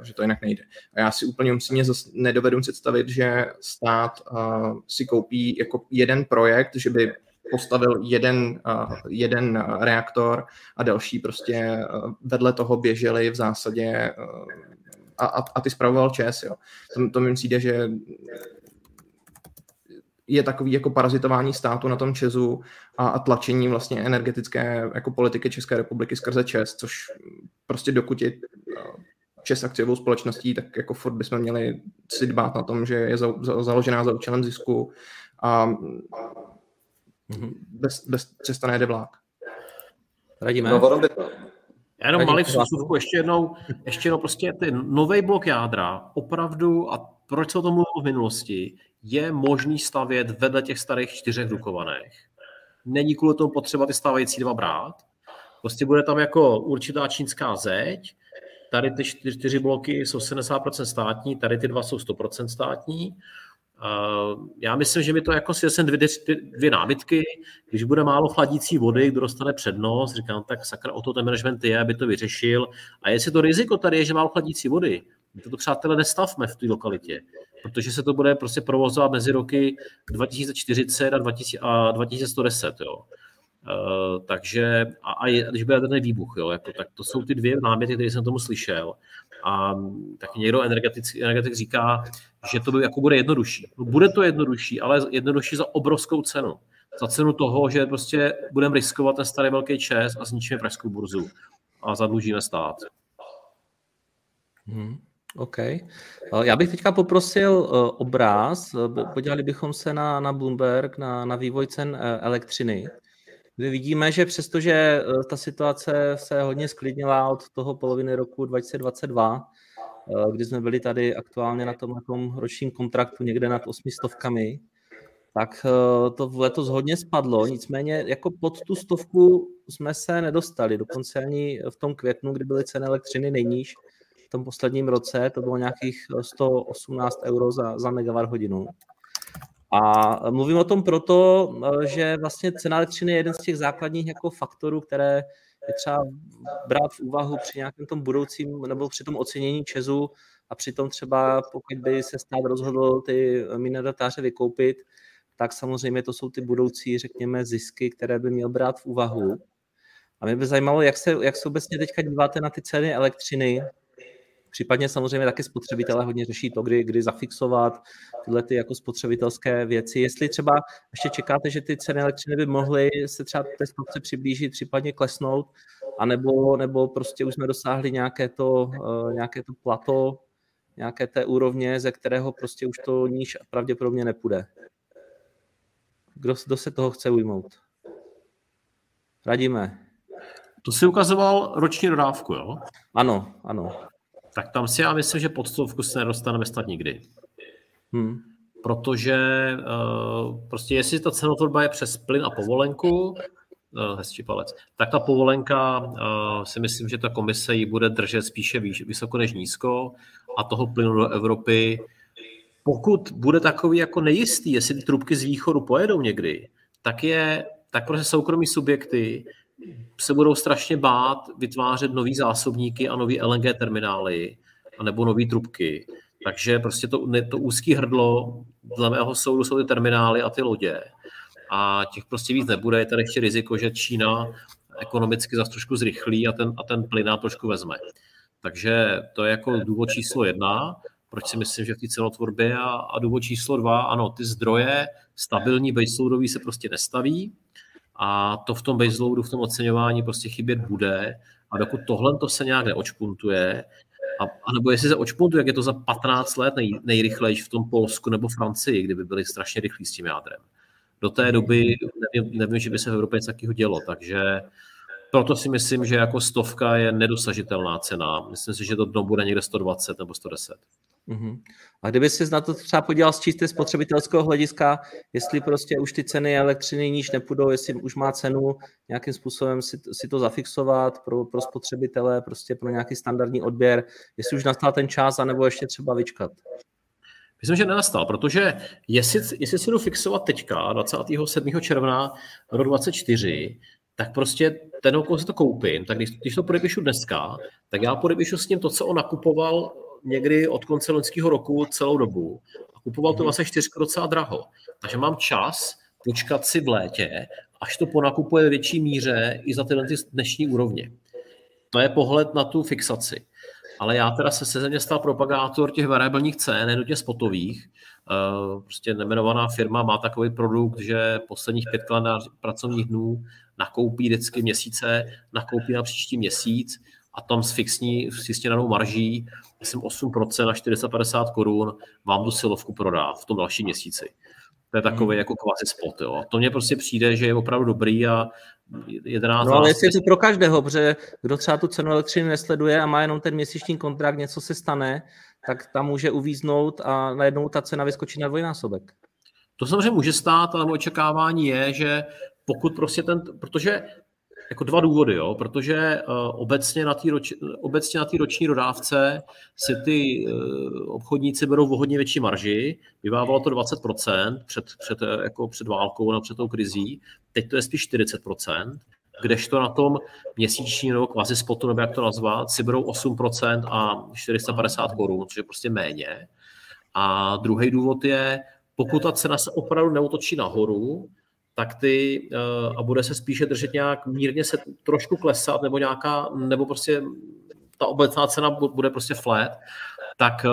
že to jinak nejde. A já si úplně upřímně nedovedu představit, že stát si koupí jako jeden projekt, že by postavil jeden, jeden reaktor a další prostě vedle toho běželi v zásadě a, a, a ty spravoval ČES. Jo. To, to mi přijde, že je takový jako parazitování státu na tom Česu a, a tlačení vlastně energetické jako politiky České republiky skrze Čes, což prostě dokud je eh, Čes akciovou společností, tak jako furt bychom měli si dbát na tom, že je za, za, založená za účelem zisku a mm-hmm. bez, bez cesta nejde vlák. Radíme. No, já jenom malý vsuvku, ještě jednou, ještě jednou prostě ten nový blok jádra, opravdu, a proč se o tom mluvilo v minulosti, je možný stavět vedle těch starých čtyřech dukovaných. Není kvůli tomu potřeba ty stávající dva brát. Prostě bude tam jako určitá čínská zeď, tady ty čtyři, čtyři bloky jsou 70% státní, tady ty dva jsou 100% státní. Já myslím, že mi to jako si jsem dvě, dvě námitky, když bude málo chladící vody, kdo dostane přednost, říkám, tak sakra, o to ten management je, aby to vyřešil. A jestli to riziko tady je, že málo chladící vody, my to přátelé nestavme v té lokalitě protože se to bude prostě provozovat mezi roky 2040 a, 2000, a 2110. Jo. Uh, takže a, a je, když bude ten výbuch, jo, jako, tak to jsou ty dvě náměty, které jsem tomu slyšel. A tak někdo energetik, energetik říká, že to by, jako bude jednodušší. No, bude to jednodušší, ale jednodušší za obrovskou cenu. Za cenu toho, že prostě budeme riskovat ten starý velký čes a zničíme pražskou burzu a zadlužíme stát. Hmm. OK. Já bych teďka poprosil obráz. Podívali bychom se na, na Bloomberg, na, na vývoj cen elektřiny. Kdy vidíme, že přestože ta situace se hodně sklidnila od toho poloviny roku 2022, e, kdy jsme byli tady aktuálně na tom, na tom ročním kontraktu někde nad 800 tak to letos hodně spadlo, nicméně jako pod tu stovku jsme se nedostali, dokonce ani v tom květnu, kdy byly ceny elektřiny nejníž, tom posledním roce to bylo nějakých 118 euro za, za megawatt hodinu. A mluvím o tom proto, že vlastně cena elektřiny je jeden z těch základních jako faktorů, které je třeba brát v úvahu při nějakém tom budoucím nebo při tom ocenění Česu a přitom třeba pokud by se stát rozhodl ty mineratáře vykoupit, tak samozřejmě to jsou ty budoucí, řekněme, zisky, které by měl brát v úvahu. A mě by zajímalo, jak se, jak se obecně teďka díváte na ty ceny elektřiny, Případně samozřejmě taky spotřebitelé hodně řeší to, kdy, kdy zafixovat tyhle ty jako spotřebitelské věci. Jestli třeba ještě čekáte, že ty ceny elektřiny by mohly se třeba té spotřebě přiblížit, případně klesnout, anebo, nebo prostě už jsme dosáhli nějaké to, uh, nějaké to plato, nějaké té úrovně, ze kterého prostě už to níž pravděpodobně nepůjde. Kdo, kdo se toho chce ujmout? Radíme. To si ukazoval roční dodávku, jo? Ano, ano. Tak tam si já myslím, že pod stovku se nedostaneme snad nikdy. Hmm. Protože uh, prostě jestli ta cenotvorba je přes plyn a povolenku, uh, hezčí palec, tak ta povolenka uh, si myslím, že ta komise ji bude držet spíše výš, vysoko než nízko a toho plynu do Evropy, pokud bude takový jako nejistý, jestli ty trubky z východu pojedou někdy, tak je, tak prostě soukromí subjekty se budou strašně bát vytvářet nový zásobníky a nový LNG terminály nebo nové trubky. Takže prostě to, to úzký hrdlo, dle mého soudu, jsou ty terminály a ty lodě. A těch prostě víc nebude. Je tady ještě riziko, že Čína ekonomicky za trošku zrychlí a ten, a ten plyn trošku vezme. Takže to je jako důvod číslo jedna, proč si myslím, že v té cenotvorbě a, a důvod číslo dva, ano, ty zdroje stabilní baseloadový se prostě nestaví, a to v tom baseloadu, v tom oceňování prostě chybět bude a dokud tohle to se nějak neočpuntuje, a, a nebo jestli se očpuntuje, jak je to za 15 let nej, nejrychlejší v tom Polsku nebo Francii, kdyby byli strašně rychlí s tím jádrem. Do té doby nevím, nevím že by se v Evropě něco takového dělo, takže proto si myslím, že jako stovka je nedosažitelná cena. Myslím si, že to dno bude někde 120 nebo 110. Uh-huh. A kdyby si na to třeba podíval z čistě spotřebitelského hlediska, jestli prostě už ty ceny elektřiny níž nepůjdou, jestli už má cenu nějakým způsobem si, si to zafixovat pro, pro spotřebitele, prostě pro nějaký standardní odběr, jestli už nastal ten čas, anebo ještě třeba vyčkat. Myslím, že nenastal, protože jestli, jestli si jdu fixovat teďka, 27. června roku 2024, tak prostě ten, okolo si to koupím, tak když, když to podepíšu dneska, tak já podepíšu s ním to, co on nakupoval někdy od konce loňského roku celou dobu a kupoval to mhm. vlastně čtyřka docela draho. Takže mám čas počkat si v létě, až to ponakupuje ve větší míře i za tyhle ty dnešní úrovně. To je pohled na tu fixaci. Ale já teda se se země stal propagátor těch variabilních cen, nenutně spotových. Eh, prostě nemenovaná firma má takový produkt, že posledních pět kalendář pracovních dnů nakoupí vždycky měsíce, nakoupí na příští měsíc a tam s fixní, s jistě danou marží, myslím 8% na 450 korun, vám tu silovku prodá v tom dalším měsíci. To je takový hmm. jako kvazi spot. Jo. To mně prostě přijde, že je opravdu dobrý a 11. No ale jestli je to pro každého, protože kdo třeba tu cenu elektřiny nesleduje a má jenom ten měsíční kontrakt, něco se stane, tak tam může uvíznout a najednou ta cena vyskočí na dvojnásobek. To samozřejmě může stát, ale moje očekávání je, že pokud prostě ten, protože jako dva důvody, jo, protože uh, obecně na té roč, obecně na roční dodávce si ty uh, obchodníci berou o hodně větší marži, bývávalo to 20% před, před, eh, jako před válkou nebo před tou krizí, teď to je spíš 40%, kdežto na tom měsíční nebo kvazi spotu, nebo jak to nazvat, si berou 8% a 450 korun, což je prostě méně. A druhý důvod je, pokud ta cena se opravdu neutočí nahoru, tak ty a bude se spíše držet nějak mírně se trošku klesat, nebo nějaká, nebo prostě ta obecná cena bude prostě flat, tak,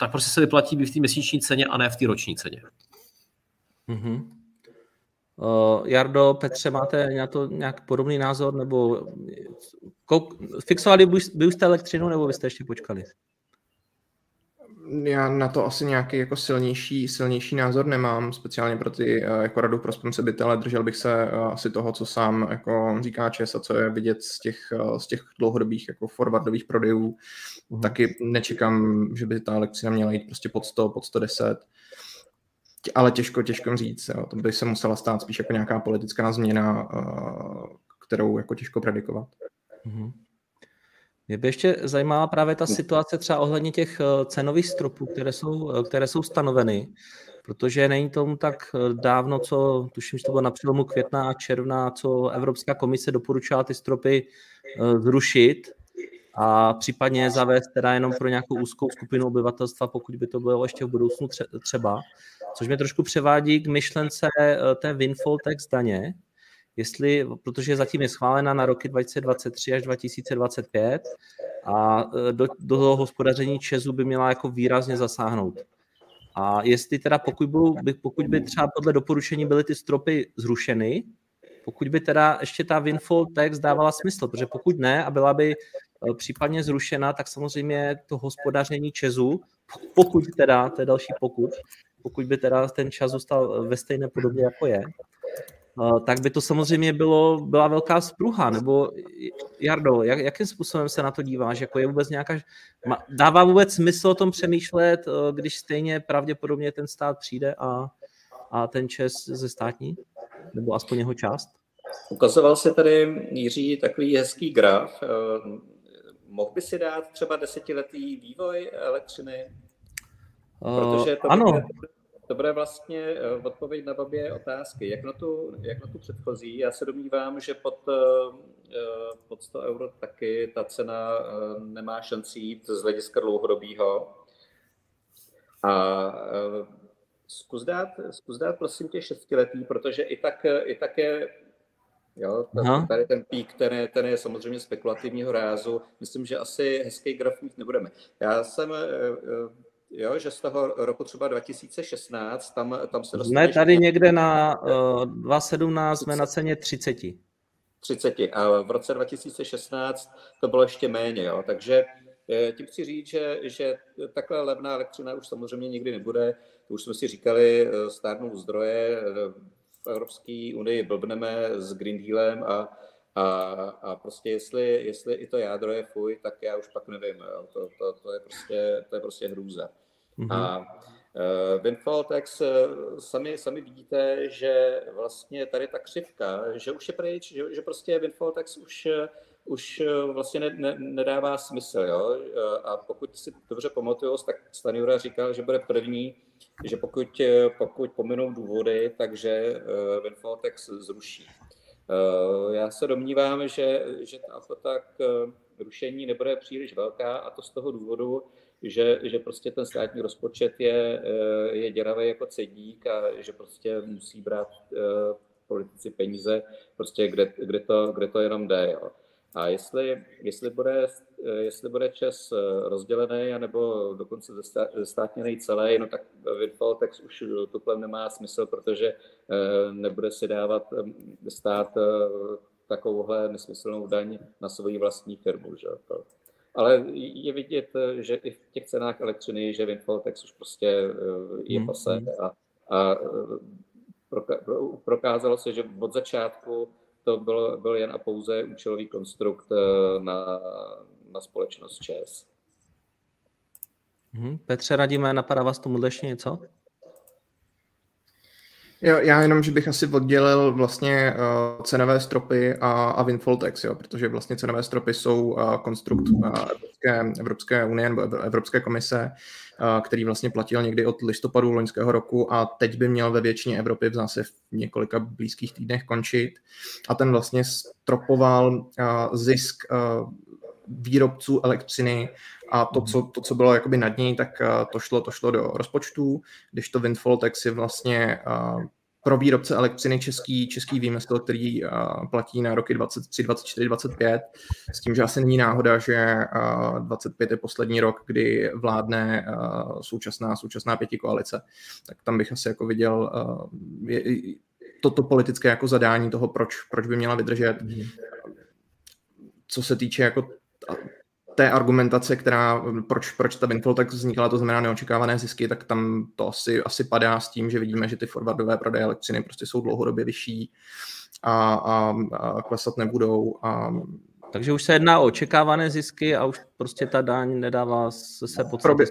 tak prostě se vyplatí být v té měsíční ceně a ne v té roční ceně. Mm-hmm. Uh, Jardo, Petře, máte na to nějak podobný názor, nebo kouk- fixovali by, by jste elektřinu, nebo byste ještě počkali? Já na to asi nějaký jako silnější, silnější názor nemám, speciálně pro ty jako radu pro spotřebitele. Držel bych se asi toho, co sám jako říká ČES a co je vidět z těch, z těch dlouhodobých jako forwardových prodejů. Mm. Taky nečekám, že by ta elektřina měla jít prostě pod 100, pod 110 ale těžko, těžko říct. Jo. To by se musela stát spíš jako nějaká politická změna, kterou jako těžko predikovat. Mm-hmm. Mě by ještě zajímala právě ta situace třeba ohledně těch eh, cenových stropů, které jsou, eh, které jsou stanoveny, protože není tomu tak eh, dávno, co tuším, že to bylo na přelomu května a června, co Evropská komise doporučila ty stropy zrušit a případně zavést teda jenom pro nějakou úzkou skupinu obyvatelstva, pokud by to bylo ještě v budoucnu třeba. Což mě trošku převádí k myšlence té windfall tax daně, jestli, protože zatím je schválena na roky 2023 až 2025 a e, do, do toho hospodaření Česu by měla jako výrazně zasáhnout. A jestli teda pokud, budou, pokud by třeba podle doporučení byly ty stropy zrušeny, pokud by teda ještě ta windfall tax dávala smysl, protože pokud ne a byla by e, případně zrušena, tak samozřejmě to hospodaření Česu, pokud teda, to je další pokud, pokud by teda ten čas zůstal ve stejné podobě, jako je, tak by to samozřejmě bylo, byla velká spruha, nebo Jardo, jak, jakým způsobem se na to díváš, jako je vůbec nějaká, dává vůbec smysl o tom přemýšlet, eh, když stejně pravděpodobně ten stát přijde a, a ten Čes ze státní, nebo aspoň jeho část? Ukazoval se tady Jiří takový hezký graf. Eh, mohl by si dát třeba desetiletý vývoj elektřiny? Eh, Protože to ano. Bude, to bude vlastně eh, odpověď na obě otázky. Jak na, tu, jak na tu předchozí? Já se domnívám, že pod, eh, eh, pod 100 euro taky ta cena nemá šanci jít z hlediska dlouhodobého. A zkus dát, zkus dát prosím tě šestiletý, protože i tak, i tak je Jo, tady ten pík, ten je, ten je samozřejmě spekulativního rázu. Myslím, že asi hezký graf mít nebudeme. Já jsem jo, že z toho roku třeba 2016, tam, tam se Jsme tady někde na uh, eh, 2017, jsme na ceně 30. 30 a v roce 2016 to bylo ještě méně, jo, takže eh, tím chci říct, že, že takhle levná elektřina už samozřejmě nikdy nebude. To už jsme si říkali, eh, stárnou zdroje, v Evropské unii blbneme s Green Dealem a, a, a prostě jestli, jestli i to jádro je fuj, tak já už pak nevím. Jo. To, to, to, je prostě, to je prostě hrůza. Mm-hmm. A uh, Windfall Tax, uh, sami, sami vidíte, že vlastně tady ta křivka, že už je pryč, že, že prostě Windfall Tax už, uh, už vlastně ne, ne, nedává smysl. Jo? A pokud si dobře pamatuju, tak Stanjura říkal, že bude první, že pokud, pokud pominou důvody, takže Tax zruší. Já se domnívám, že, že ta ochota k rušení nebude příliš velká a to z toho důvodu, že, že prostě ten státní rozpočet je, eh, je děravý jako cedík a že prostě musí brát eh, politici peníze, prostě kde, kde, to, kde to jenom jde. Jo. A jestli, jestli, bude, eh, jestli bude čas rozdělený, anebo dokonce zestátněný celý, no tak Windfall tax už tuhle nemá smysl, protože nebude si dávat stát takovouhle nesmyslnou daň na svoji vlastní firmu. Že? To, ale je vidět, že i v těch cenách elektřiny, že windfall tax už prostě eh, je hmm. pase a, a eh, prokázalo se, že od začátku to byl, byl jen a pouze účelový konstrukt eh, na, na společnost ČES. Hmm. Petře, radíme, napadá vás tomu ještě něco? Jo, já jenom, že bych asi oddělil vlastně uh, cenové stropy a, a windfall tax, jo, protože vlastně cenové stropy jsou uh, konstrukt uh, Evropské, Evropské unie nebo Evropské komise, uh, který vlastně platil někdy od listopadu loňského roku a teď by měl ve většině Evropy v zase v několika blízkých týdnech končit. A ten vlastně stropoval uh, zisk uh, výrobců elektřiny a to, co, to, co bylo jakoby nad něj, tak to šlo, to šlo do rozpočtu, když to windfall tax si vlastně pro výrobce elektřiny český, český výmysl, který uh, platí na roky 23, 24, 25, s tím, že asi není náhoda, že uh, 25 je poslední rok, kdy vládne uh, současná, současná pěti koalice. Tak tam bych asi jako viděl uh, je, toto politické jako zadání toho, proč, proč by měla vydržet. Mm. Co se týče jako té argumentace, která, proč, proč ta windfall tak vznikla, to znamená neočekávané zisky, tak tam to asi, asi padá s tím, že vidíme, že ty forwardové prodeje elektřiny prostě jsou dlouhodobě vyšší a, a, a klesat nebudou. A, takže už se jedná o očekávané zisky a už prostě ta daň nedává se podstatě.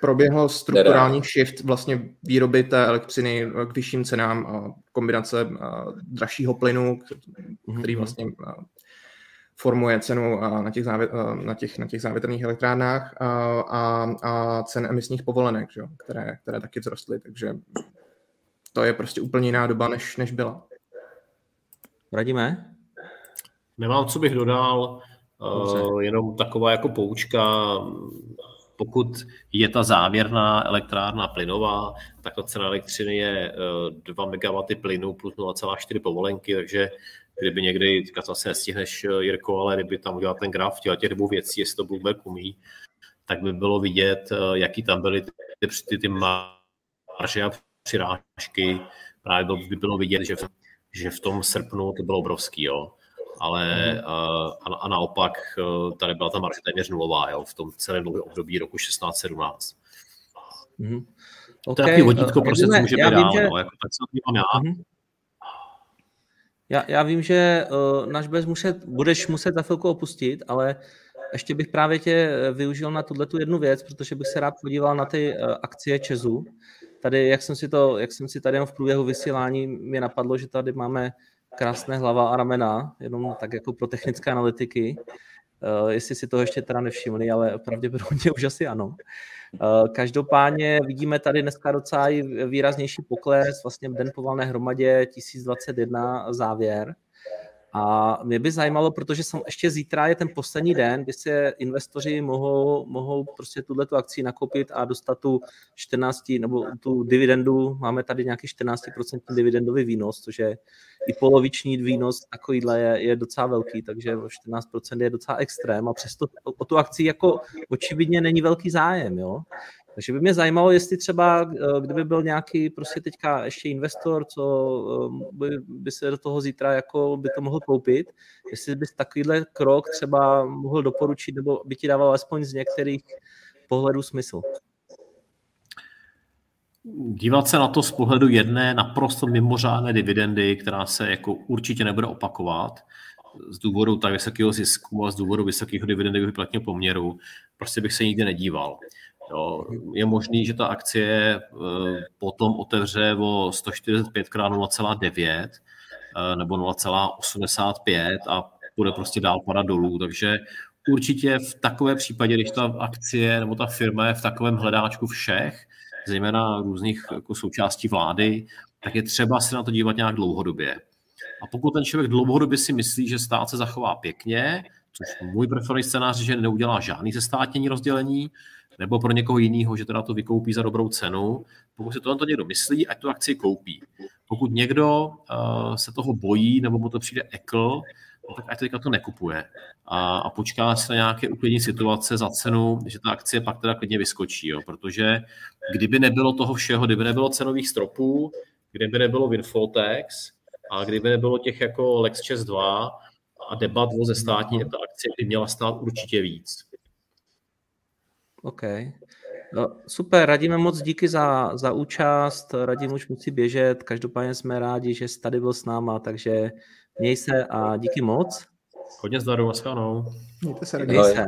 proběhl strukturální shift vlastně výroby té elektřiny k vyšším cenám a kombinace dražšího plynu, který mhm. vlastně formuje cenu na těch, závě, na těch, na těch závětrných elektrárnách a, a, a cen emisních povolenek, že? Které, které taky vzrostly, takže to je prostě úplně jiná doba, než, než byla. Radíme? Nemám, co bych dodal, uh, jenom taková jako poučka, pokud je ta závěrná elektrárna plynová, tak ta cena elektřiny je 2 MW plynu plus 0,4 povolenky, takže kdyby někdy, teďka to asi nestihneš, eh, Jirko, ale kdyby tam udělal ten graf těch, těch dvou věcí, jestli to Bloomberg umí, tak by bylo vidět, eh, jaký tam byly ty, ty, ty marže a přirážky. Právě by bylo vidět, že, že v tom srpnu to bylo obrovský, jo. Ale mm. a, a, naopak tady byla ta marže téměř nulová, jo, v tom celém období roku 16-17. Mm. Okay. To je takový vodítko, prostě to může být dál, že... no, jako, tak se to já. Mm. Já, já vím, že uh, náš bez muset, budeš muset za chvilku opustit, ale ještě bych právě tě eh, využil na tuhle tu jednu věc, protože bych se rád podíval na ty uh, akcie Česu. Tady, jak jsem si to, jak jsem si tady v průběhu vysílání, mě napadlo, že tady máme krásné hlava a ramena, jenom tak jako pro technické analytiky. Uh, jestli si toho ještě teda nevšimli, ale pravděpodobně už asi ano. Uh, každopádně vidíme tady dneska docela výraznější pokles, vlastně den po valné hromadě 1021 závěr. A mě by zajímalo, protože jsem ještě zítra je ten poslední den, kdy se investoři mohou, mohou prostě tuhle tu akci nakoupit a dostat tu 14, nebo tu dividendu, máme tady nějaký 14% dividendový výnos, což je i poloviční výnos takovýhle je, je docela velký, takže 14% je docela extrém a přesto o tu akci jako očividně není velký zájem, jo. Takže by mě zajímalo, jestli třeba, eh, kdyby byl nějaký prostě teďka ještě investor, co eh, by, by se do toho zítra jako by to mohl koupit, jestli bys takovýhle krok třeba mohl doporučit, nebo by ti dával alespoň z některých pohledů smysl. Dívat se na to z pohledu jedné naprosto mimořádné dividendy, která se jako určitě nebude opakovat, z důvodu tak vysokého zisku a z důvodu vysokého dividendového vyplatního poměru, prostě bych se nikdy nedíval. Jo, je možný, že ta akcie eh, potom otevře o 145 x 0,9 nebo 0,85 a bude prostě dál padat dolů. Takže určitě v takové případě, když ta akcie nebo ta firma je v takovém hledáčku všech, zejména různých jako součástí vlády, tak je třeba se na to dívat nějak dlouhodobě. A pokud ten člověk dlouhodobě si myslí, že stát se zachová pěkně, což můj preferovaný scénář že neudělá žádný zestátnění rozdělení, nebo pro někoho jiného, že teda to vykoupí za dobrou cenu. Pokud si to, to někdo myslí, ať tu akci koupí. Pokud někdo uh, se toho bojí, nebo mu to přijde ekl, no tak ať teďka to nekupuje a, a počká se na nějaké uklidní situace za cenu, že ta akcie pak teda klidně vyskočí, jo, protože kdyby nebylo toho všeho, kdyby nebylo cenových stropů, kdyby nebylo Winfoltex a kdyby nebylo těch jako Lex 2 a debat o ze státní, ta akcie by měla stát určitě víc. OK. No, super, radíme moc díky za, za účast, Radim už musí běžet, každopádně jsme rádi, že jsi tady byl s náma, takže měj se a díky moc. Hodně zdaru, naschledanou. Mějte se, Měj se.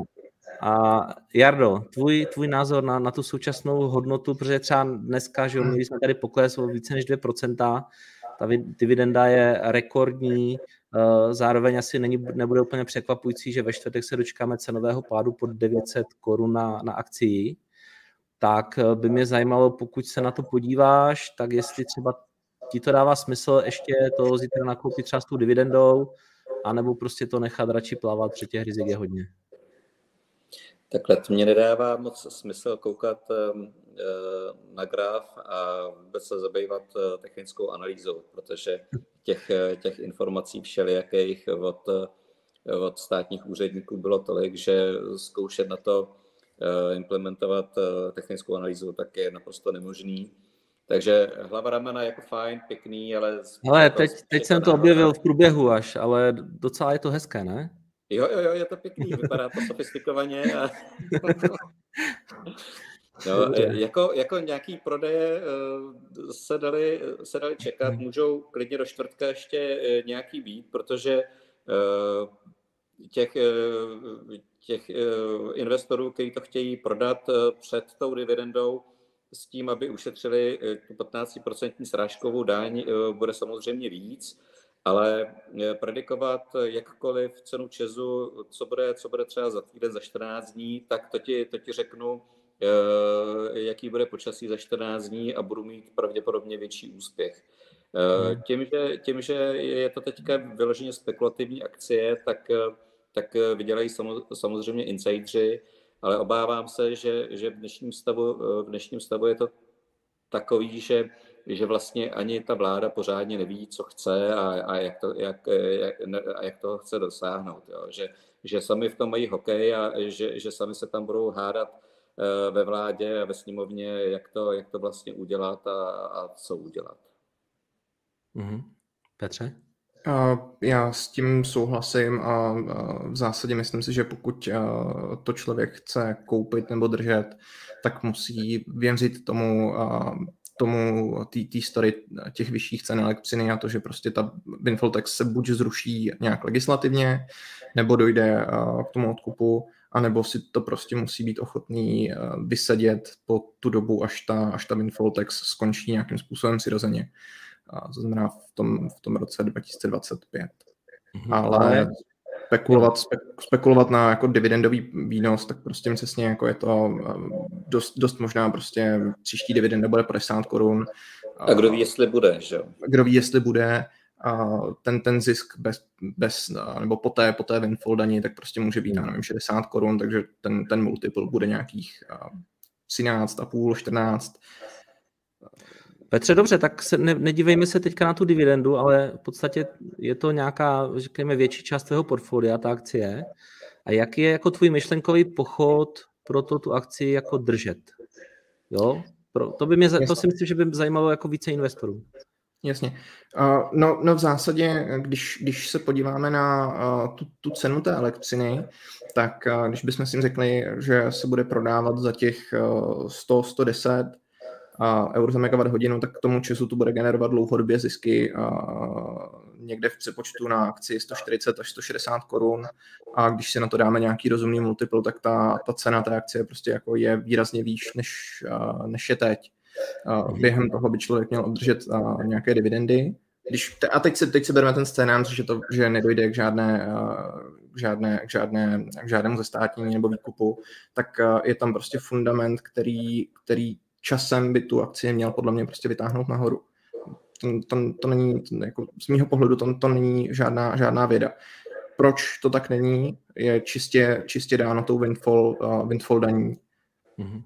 A Jardo, tvůj, tvůj názor na, na tu současnou hodnotu, protože třeba dneska, že my jsme tady pokles o více než 2%, ta dividenda je rekordní, Eh, zároveň asi není, nebude úplně překvapující, že ve čtvrtek se dočkáme cenového pádu pod 900 korun na, na akcii. Tak eh, by mě zajímalo, pokud se na to podíváš, tak jestli třeba ti to dává smysl ještě to zítra nakoupit třeba s tou dividendou, anebo prostě to nechat radši plavat, protože těch rizik je hodně. Takhle, to mě nedává moc smysl koukat ehm, eh, na graf a vůbec se zabývat technickou analýzou, protože těch, těch informací všelijakých od, od státních úředníků bylo tolik, že zkoušet na to implementovat technickou analýzu tak je naprosto nemožný. Takže hlava ramena jako fajn, pěkný, ale... Ale teď, teď jsem to objevil v průběhu až, ale docela je to hezké, ne? Jo, jo, jo, je to pěkný, vypadá to sofistikovaně. A... no, jako, jako nějaký prodeje eh, se dali, se dali čekat, hmm. můžou klidně do čtvrtka ještě eh, nějaký být, protože eh, těch, těch investorů, kteří to chtějí prodat před tou dividendou, s tím, aby ušetřili tu 15% srážkovou daň, bude samozřejmě víc ale eh, predikovat jakkoliv cenu Česu, co bude, co bude třeba za týden, za 14 dní, tak to ti, to ti řeknu, eh, jaký bude počasí za 14 dní a budu mít pravděpodobně větší úspěch. Eh, hmm. Tím, že, tím, že je to teďka vyloženě spekulativní akcie, tak, tak vydělají samozřejmě insidři, ale obávám se, že, že v, dnešním stavu, v dnešním stavu je to takový, že že vlastně ani ta vláda pořádně neví, co chce a, a, jak, to, jak, jak, a jak to chce dosáhnout. Jo. Že, že sami v tom mají hokej a že, že sami se tam budou hádat eh, ve vládě a ve sněmovně, jak to, jak to vlastně udělat a, a co udělat. Mm-hmm. Petře? Já s tím souhlasím a v zásadě myslím si, že pokud to člověk chce koupit nebo držet, tak musí věřit tomu tomu, té story těch vyšších cen elektřiny a to, že prostě ta windfall tax se buď zruší nějak legislativně, nebo dojde k tomu odkupu, anebo si to prostě musí být ochotný vysedět po tu dobu, až ta, až ta windfall tax skončí nějakým způsobem přirozeně. To znamená v tom, v tom roce 2025. Mm-hmm. Ale spekulovat, spe, spekulovat na jako dividendový výnos, tak prostě přesně jako je to eh, dost, dost možná prostě příští dividenda bude 50 korun. A kdo ví, jestli bude, že Kdo ví, jestli bude. A ten, ten zisk bez, bez, nebo poté, poté windfall daní, tak prostě může být, já nevím, 60 korun, takže ten, ten multiple bude nějakých 13,5, 14 Petře, dobře, tak se ne, nedívejme se teďka na tu dividendu, ale v podstatě je to nějaká, řekněme, větší část tvého portfolia, ta akcie. A jaký je jako tvůj myšlenkový pochod pro to tu akci jako držet? Jo? Pro, to, by mě, to si myslím, že by mě zajímalo jako více investorů. Jasně. Uh, no, no v zásadě, když, když se podíváme na uh, tu, tu cenu té elektřiny, tak uh, když bychom si řekli, že se bude prodávat za těch uh, 100, 110 a eur za megawatt hodinu, tak k tomu času to bude generovat dlouhodobě zisky a někde v přepočtu na akci 140 až 160 korun a když si na to dáme nějaký rozumný multiple, tak ta, ta cena té akcie prostě jako je výrazně výš, než, než je teď. Během toho by člověk měl obdržet nějaké dividendy. Když, a teď se, teď se bereme ten scénář, že, to, že nedojde k žádné, k, žádné, k, žádné, k žádnému zestátnění nebo výkupu, tak je tam prostě fundament, který, který časem by tu akci měl podle mě prostě vytáhnout nahoru. To, to, to není, jako z mého pohledu, to, to není žádná, žádná věda. Proč to tak není, je čistě, čistě dáno tou windfall, uh, windfall daní, mm-hmm.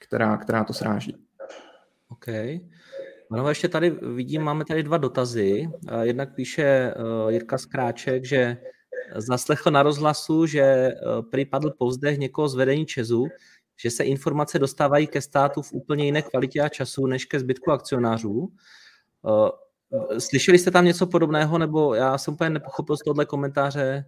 která, která to sráží. OK. No, ještě tady vidím, máme tady dva dotazy. Jednak píše uh, Jirka Skráček, že zaslechl na rozhlasu, že uh, prý padl povzdech někoho z vedení Česu, že se informace dostávají ke státu v úplně jiné kvalitě a času než ke zbytku akcionářů. Eh, slyšeli jste tam něco podobného, nebo já jsem úplně nepochopil z tohohle komentáře,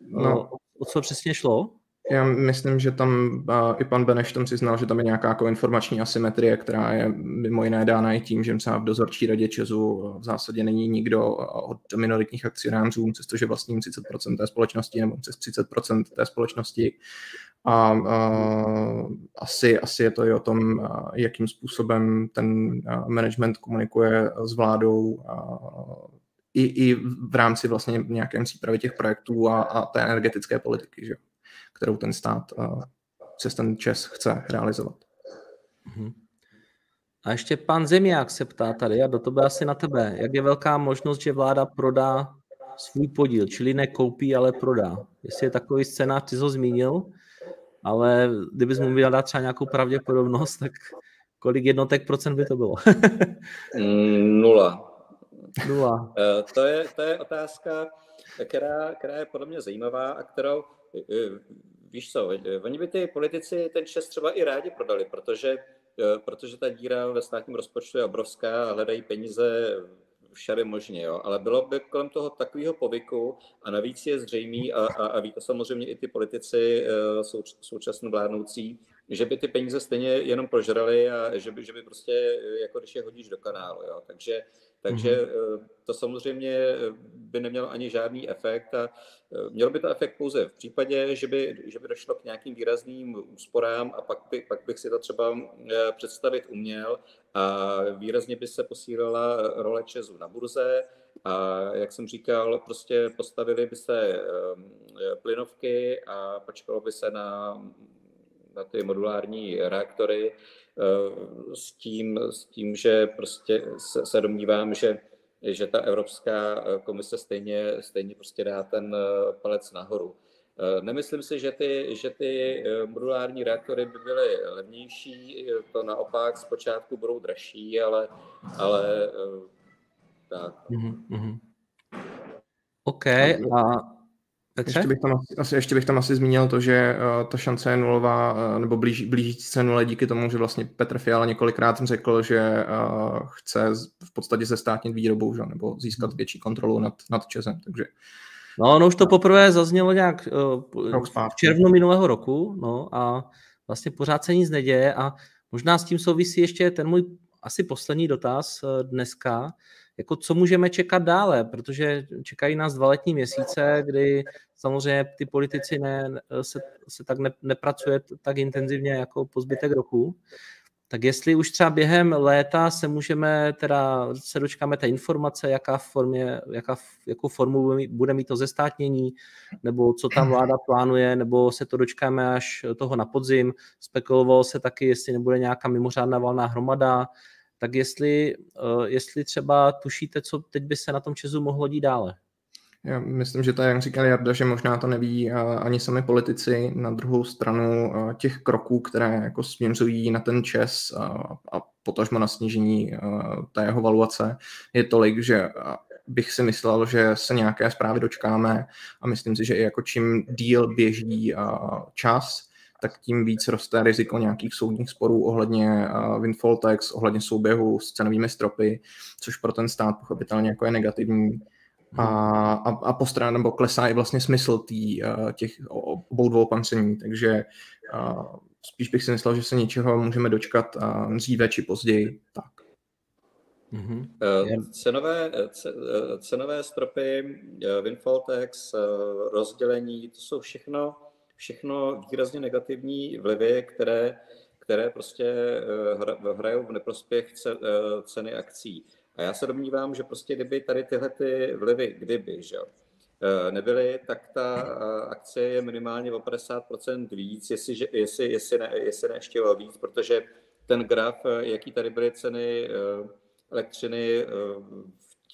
no. o co přesně šlo? Já myslím, že tam uh, i pan Beneš tam přiznal, že tam je nějaká jako informační asymetrie, která je mimo jiné dána i tím, že třeba v dozorčí radě Česu v zásadě není nikdo od minoritních akcionářů, přestože vlastním 30% té společnosti nebo přes 30% té společnosti. A uh, asi, asi je to i o tom, jakým způsobem ten management komunikuje s vládou uh, i, i v rámci vlastně nějakém přípravy těch projektů a, a té energetické politiky. Že? kterou ten stát přes ten ČES chce realizovat. Mhm. A ještě pan Zemiák se ptá tady, a do toho asi na tebe. Jak je velká možnost, že vláda prodá svůj podíl, čili nekoupí, ale prodá? Jestli je takový scénář, ty jsi ho zmínil, ale kdybys mu měl dát třeba nějakou pravděpodobnost, tak Kolik jednotek procent by to bylo? Nula. Nula. Eh, to je, to je otázka, která, která je podle mě zajímavá a kterou, eh, víš co, oni by ty politici ten čas třeba i rádi prodali, protože, protože ta díra ve státním rozpočtu je obrovská a hledají peníze všade možně, jo. ale bylo by kolem toho takového povyku a navíc je zřejmý a, a, a ví to samozřejmě i ty politici sou, současně vládnoucí, že by ty peníze stejně jenom prožrali a že by, že by prostě, jako když je hodíš do kanálu, jo. takže takže mm-hmm. to samozřejmě by nemělo ani žádný efekt a eh, mělo by to efekt pouze v případě, že by, že by došlo k nějakým výrazným úsporám a pak, by, pak bych si to třeba představit uměl a výrazně by se posílila role Česu na burze a jak jsem říkal, prostě postavili by se plynovky a počkalo by se na, na ty modulární reaktory, Eh, s tím, s tím že prostě se, se domnívám, že, že ta Evropská eh, komise stejně, stejně prostě dá ten eh, palec nahoru. Nemyslím si, že ty, že ty modulární reaktory by byly levnější, to naopak zpočátku budou dražší, ale, ale tak. Mm-hmm. OK, a ještě bych, tam asi, ještě bych tam asi zmínil to, že uh, ta šance je nulová, uh, nebo blíží, blížící se nule díky tomu, že vlastně Petr Fiala několikrát řekl, že uh, chce v podstatě zestátnit výrobu, že? nebo získat hmm. větší kontrolu nad, nad Česem. Takže No, no už to poprvé zaznělo nějak uh, v červnu minulého roku, no a vlastně pořád se nic neděje a možná s tím souvisí ještě ten můj asi poslední dotaz dneska, jako co můžeme čekat dále, protože čekají nás dva letní měsíce, kdy samozřejmě ty politici ne, se, se tak ne, nepracuje tak intenzivně jako po zbytek roku. Tak jestli už třeba během léta se můžeme, teda se dočkáme té informace, jaká formě, jaká, jakou formu bude mít to zestátnění, nebo co tam vláda plánuje, nebo se to dočkáme až toho na podzim. Spekulovalo se taky, jestli nebude nějaká mimořádná valná hromada, tak jestli, eh, jestli třeba tušíte, co teď by se na tom Česu mohlo dít dále. Já myslím, že to jak říkal Jarda, že možná to neví eh, ani sami politici. Na druhou stranu eh, těch kroků, které jako směřují na ten čes a potažmo na snížení té jeho valuace, je tolik, že bych si myslel, že se nějaké zprávy dočkáme a myslím si, že i jako čím díl běží čas, tak tím víc roste riziko nějakých soudních sporů ohledně uh, windfall tax, ohledně souběhu s cenovými stropy, což pro ten stát pochopitelně jako je negativní. A, a, a postrán, nebo klesá i vlastně smysl tý, uh, těch obou dvou opatření, takže uh, spíš bych si myslel, že se něčeho můžeme dočkat uh, dříve či později. Tak. Mm-hmm. Cenové, cenové stropy, windfall tax, rozdělení, to jsou všechno všechno výrazně negativní vlivy, které, které prostě eh, hrajou v neprospěch eh, ceny akcí. A já se domnívám, že prostě kdyby tady tyhle ty vlivy, kdyby, že eh, nebyly, tak ta akce je minimálně o 50% víc, jestli, jestli, jestli, ne, jestli ne ještě o víc, protože ten graf, jaký tady byly ceny elektřiny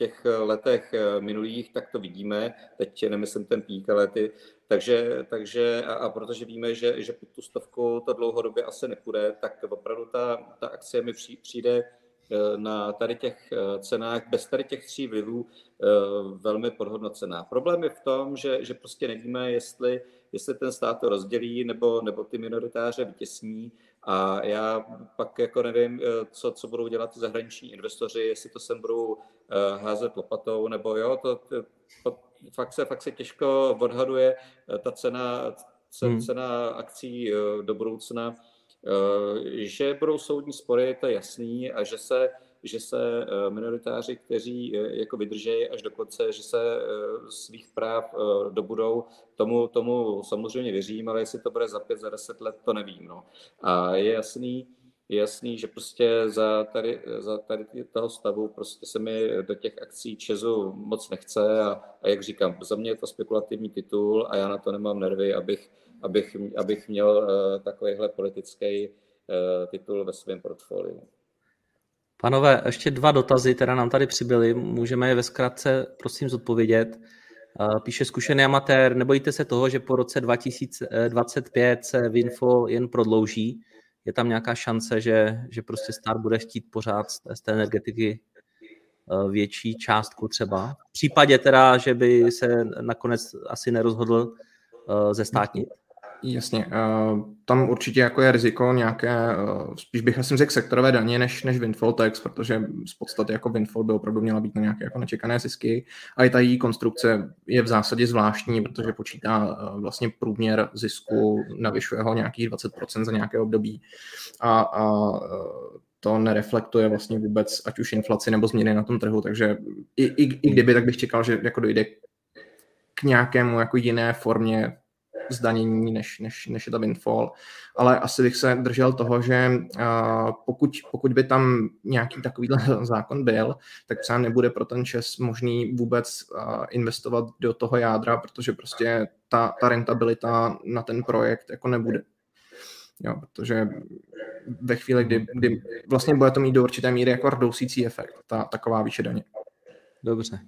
těch letech minulých, tak to vidíme. Teď nemyslím ten pík, ale ty, takže, takže a, a protože víme, že, že pod tu stovku to dlouhodobě asi nepůjde, tak opravdu ta, ta akcie mi přijde eh, na tady těch eh, cenách, bez tady těch tří vlivů, eh, velmi podhodnocená. Problém je v tom, že, že prostě nevíme, jestli, jestli ten stát to rozdělí nebo, nebo ty minoritáře vytěsní. A já pak jako nevím, co, co budou dělat ty zahraniční investoři, jestli to sem budou házet lopatou, nebo jo, to, to fakt se, fakt se těžko odhaduje eh, ta cena, hmm. cena akcí eh, do budoucna. Eh, že budou soudní spory, to je jasný, a že se, že se minoritáři, kteří jako vydržejí až do konce, že se svých práv dobudou, tomu, tomu samozřejmě věřím, ale jestli to bude za pět, za deset let, to nevím. No. A je jasný, je jasný, že prostě za tady, za tady toho stavu prostě se mi do těch akcí Česu moc nechce a, a jak říkám, za mě je to spekulativní titul a já na to nemám nervy, abych, abych, abych měl uh, takovýhle politický uh, titul ve svém portfoliu. Panové, ještě dva dotazy, které nám tady přibyly. Můžeme je ve zkratce, prosím, zodpovědět. Eh, píše zkušený amatér, nebojíte se toho, že po roce 2025 se Winfo jen prodlouží? je tam nějaká šance, že, že prostě stát bude chtít pořád z té energetiky eh, větší částku třeba. V případě teda, že by se nakonec asi nerozhodl ze státní. Jasně, tam určitě jako je riziko nějaké, uh, spíš bych asi řekl sektorové daně než, než windfall tax, protože z podstaty jako windfall by opravdu měla být na nějaké jako nečekané zisky. A i ta její konstrukce je v zásadě zvláštní, protože počítá uh, vlastně průměr zisku, navyšuje ho nějakých 20% za nějaké období. A, a to nereflektuje vlastně vůbec ať už inflaci nebo změny na tom trhu, takže i, i, i kdyby, tak bych čekal, že jako dojde k nějakému jako jiné formě zdanění, než, než, než je ta windfall. Ale asi bych se držel toho, že uh, pokud, pokud by tam nějaký takový zákon byl, tak třeba nebude pro ten čes možný vůbec uh, investovat do toho jádra, protože prostě ta, ta rentabilita na ten projekt jako nebude. Jo, protože ve chvíli, kdy, kdy vlastně bude to mít do určité míry jako rdousící efekt, ta taková výše daně. Dobře.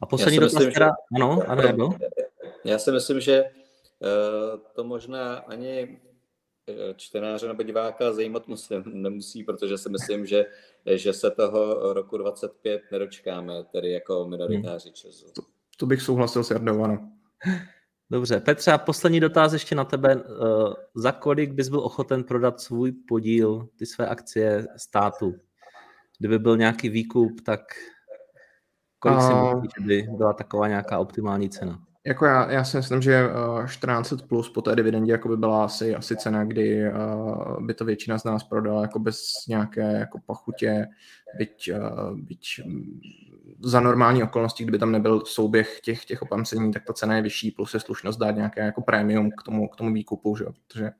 A poslední dotaz teda, že... ano, ano, ano. Já si myslím, že to možná ani eh, čtenáře nebo diváka zajímat musím, nemusí, protože si myslím, že, že se toho roku 25 nedočkáme, tedy jako minoritáři Česu. To, to bych souhlasil s Jardou, ano. Dobře, Petře, a poslední dotaz ještě na tebe. Eh, za kolik bys byl ochoten prodat svůj podíl, ty své akcie státu? Kdyby byl nějaký výkup, tak kolik si myslíš, že by byla taková nějaká optimální cena? Jako já, já si myslím, že 1400 eh, plus po té dividendě jako by byla asi, asi cena, kdy uh, by to většina z nás prodala jako bez nějaké jako pachutě, byť, uh, byť mm, za normální okolnosti, kdyby tam nebyl souběh těch, těch opamcení, tak ta cena je vyšší, plus je slušnost dát nějaké jako prémium k tomu, k tomu výkupu, že? protože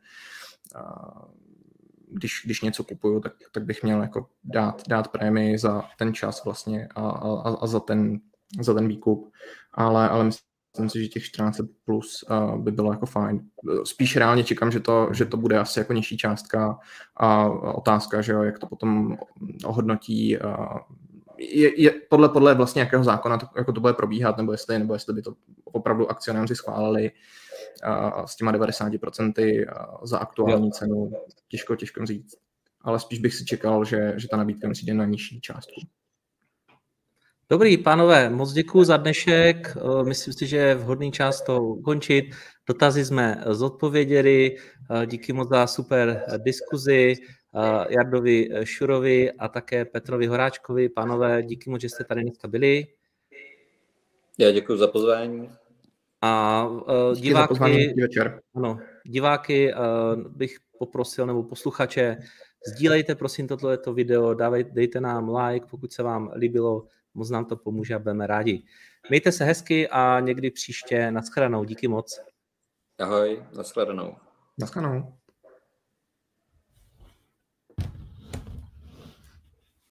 když, když něco kupuju, tak, tak bych měl jako dát, dát prémii za ten čas vlastně a, a, a za, ten, za ten výkup, ale, ale myslím, myslím si, že těch 14 plus uh, by bylo jako fajn. Spíš reálně čekám, že to, že to bude asi jako nižší částka a otázka, že jo, jak to potom ohodnotí uh, je, je podle, podle vlastně jakého zákona to, jako to bude probíhat, nebo jestli, nebo jestli by to opravdu akcionáři schválili uh, s těma 90% za aktuální cenu, těžko, těžko říct. Ale spíš bych si čekal, že, že ta nabídka musí jít na nižší částku. Dobrý, pánové, moc děkuji za dnešek. Eh, myslím si, že je vhodný čas to ukončit. Dotazy jsme zodpověděli. Eh, díky moc za super diskuzi. Eh, Jardovi Šurovi a také Petrovi Horáčkovi. Pánové, díky moc, že jste tady dneska byli. Já děkuji za pozvání. A uh, diváky, pozvání, ano, diváky uh, bych poprosil, nebo posluchače, sdílejte prosím toto video, dávej, dejte nám like, pokud se vám líbilo moc nám to pomůže a budeme rádi. Mějte se hezky a někdy příště naschledanou. Díky moc. Ahoj, naschledanou. Naschledanou.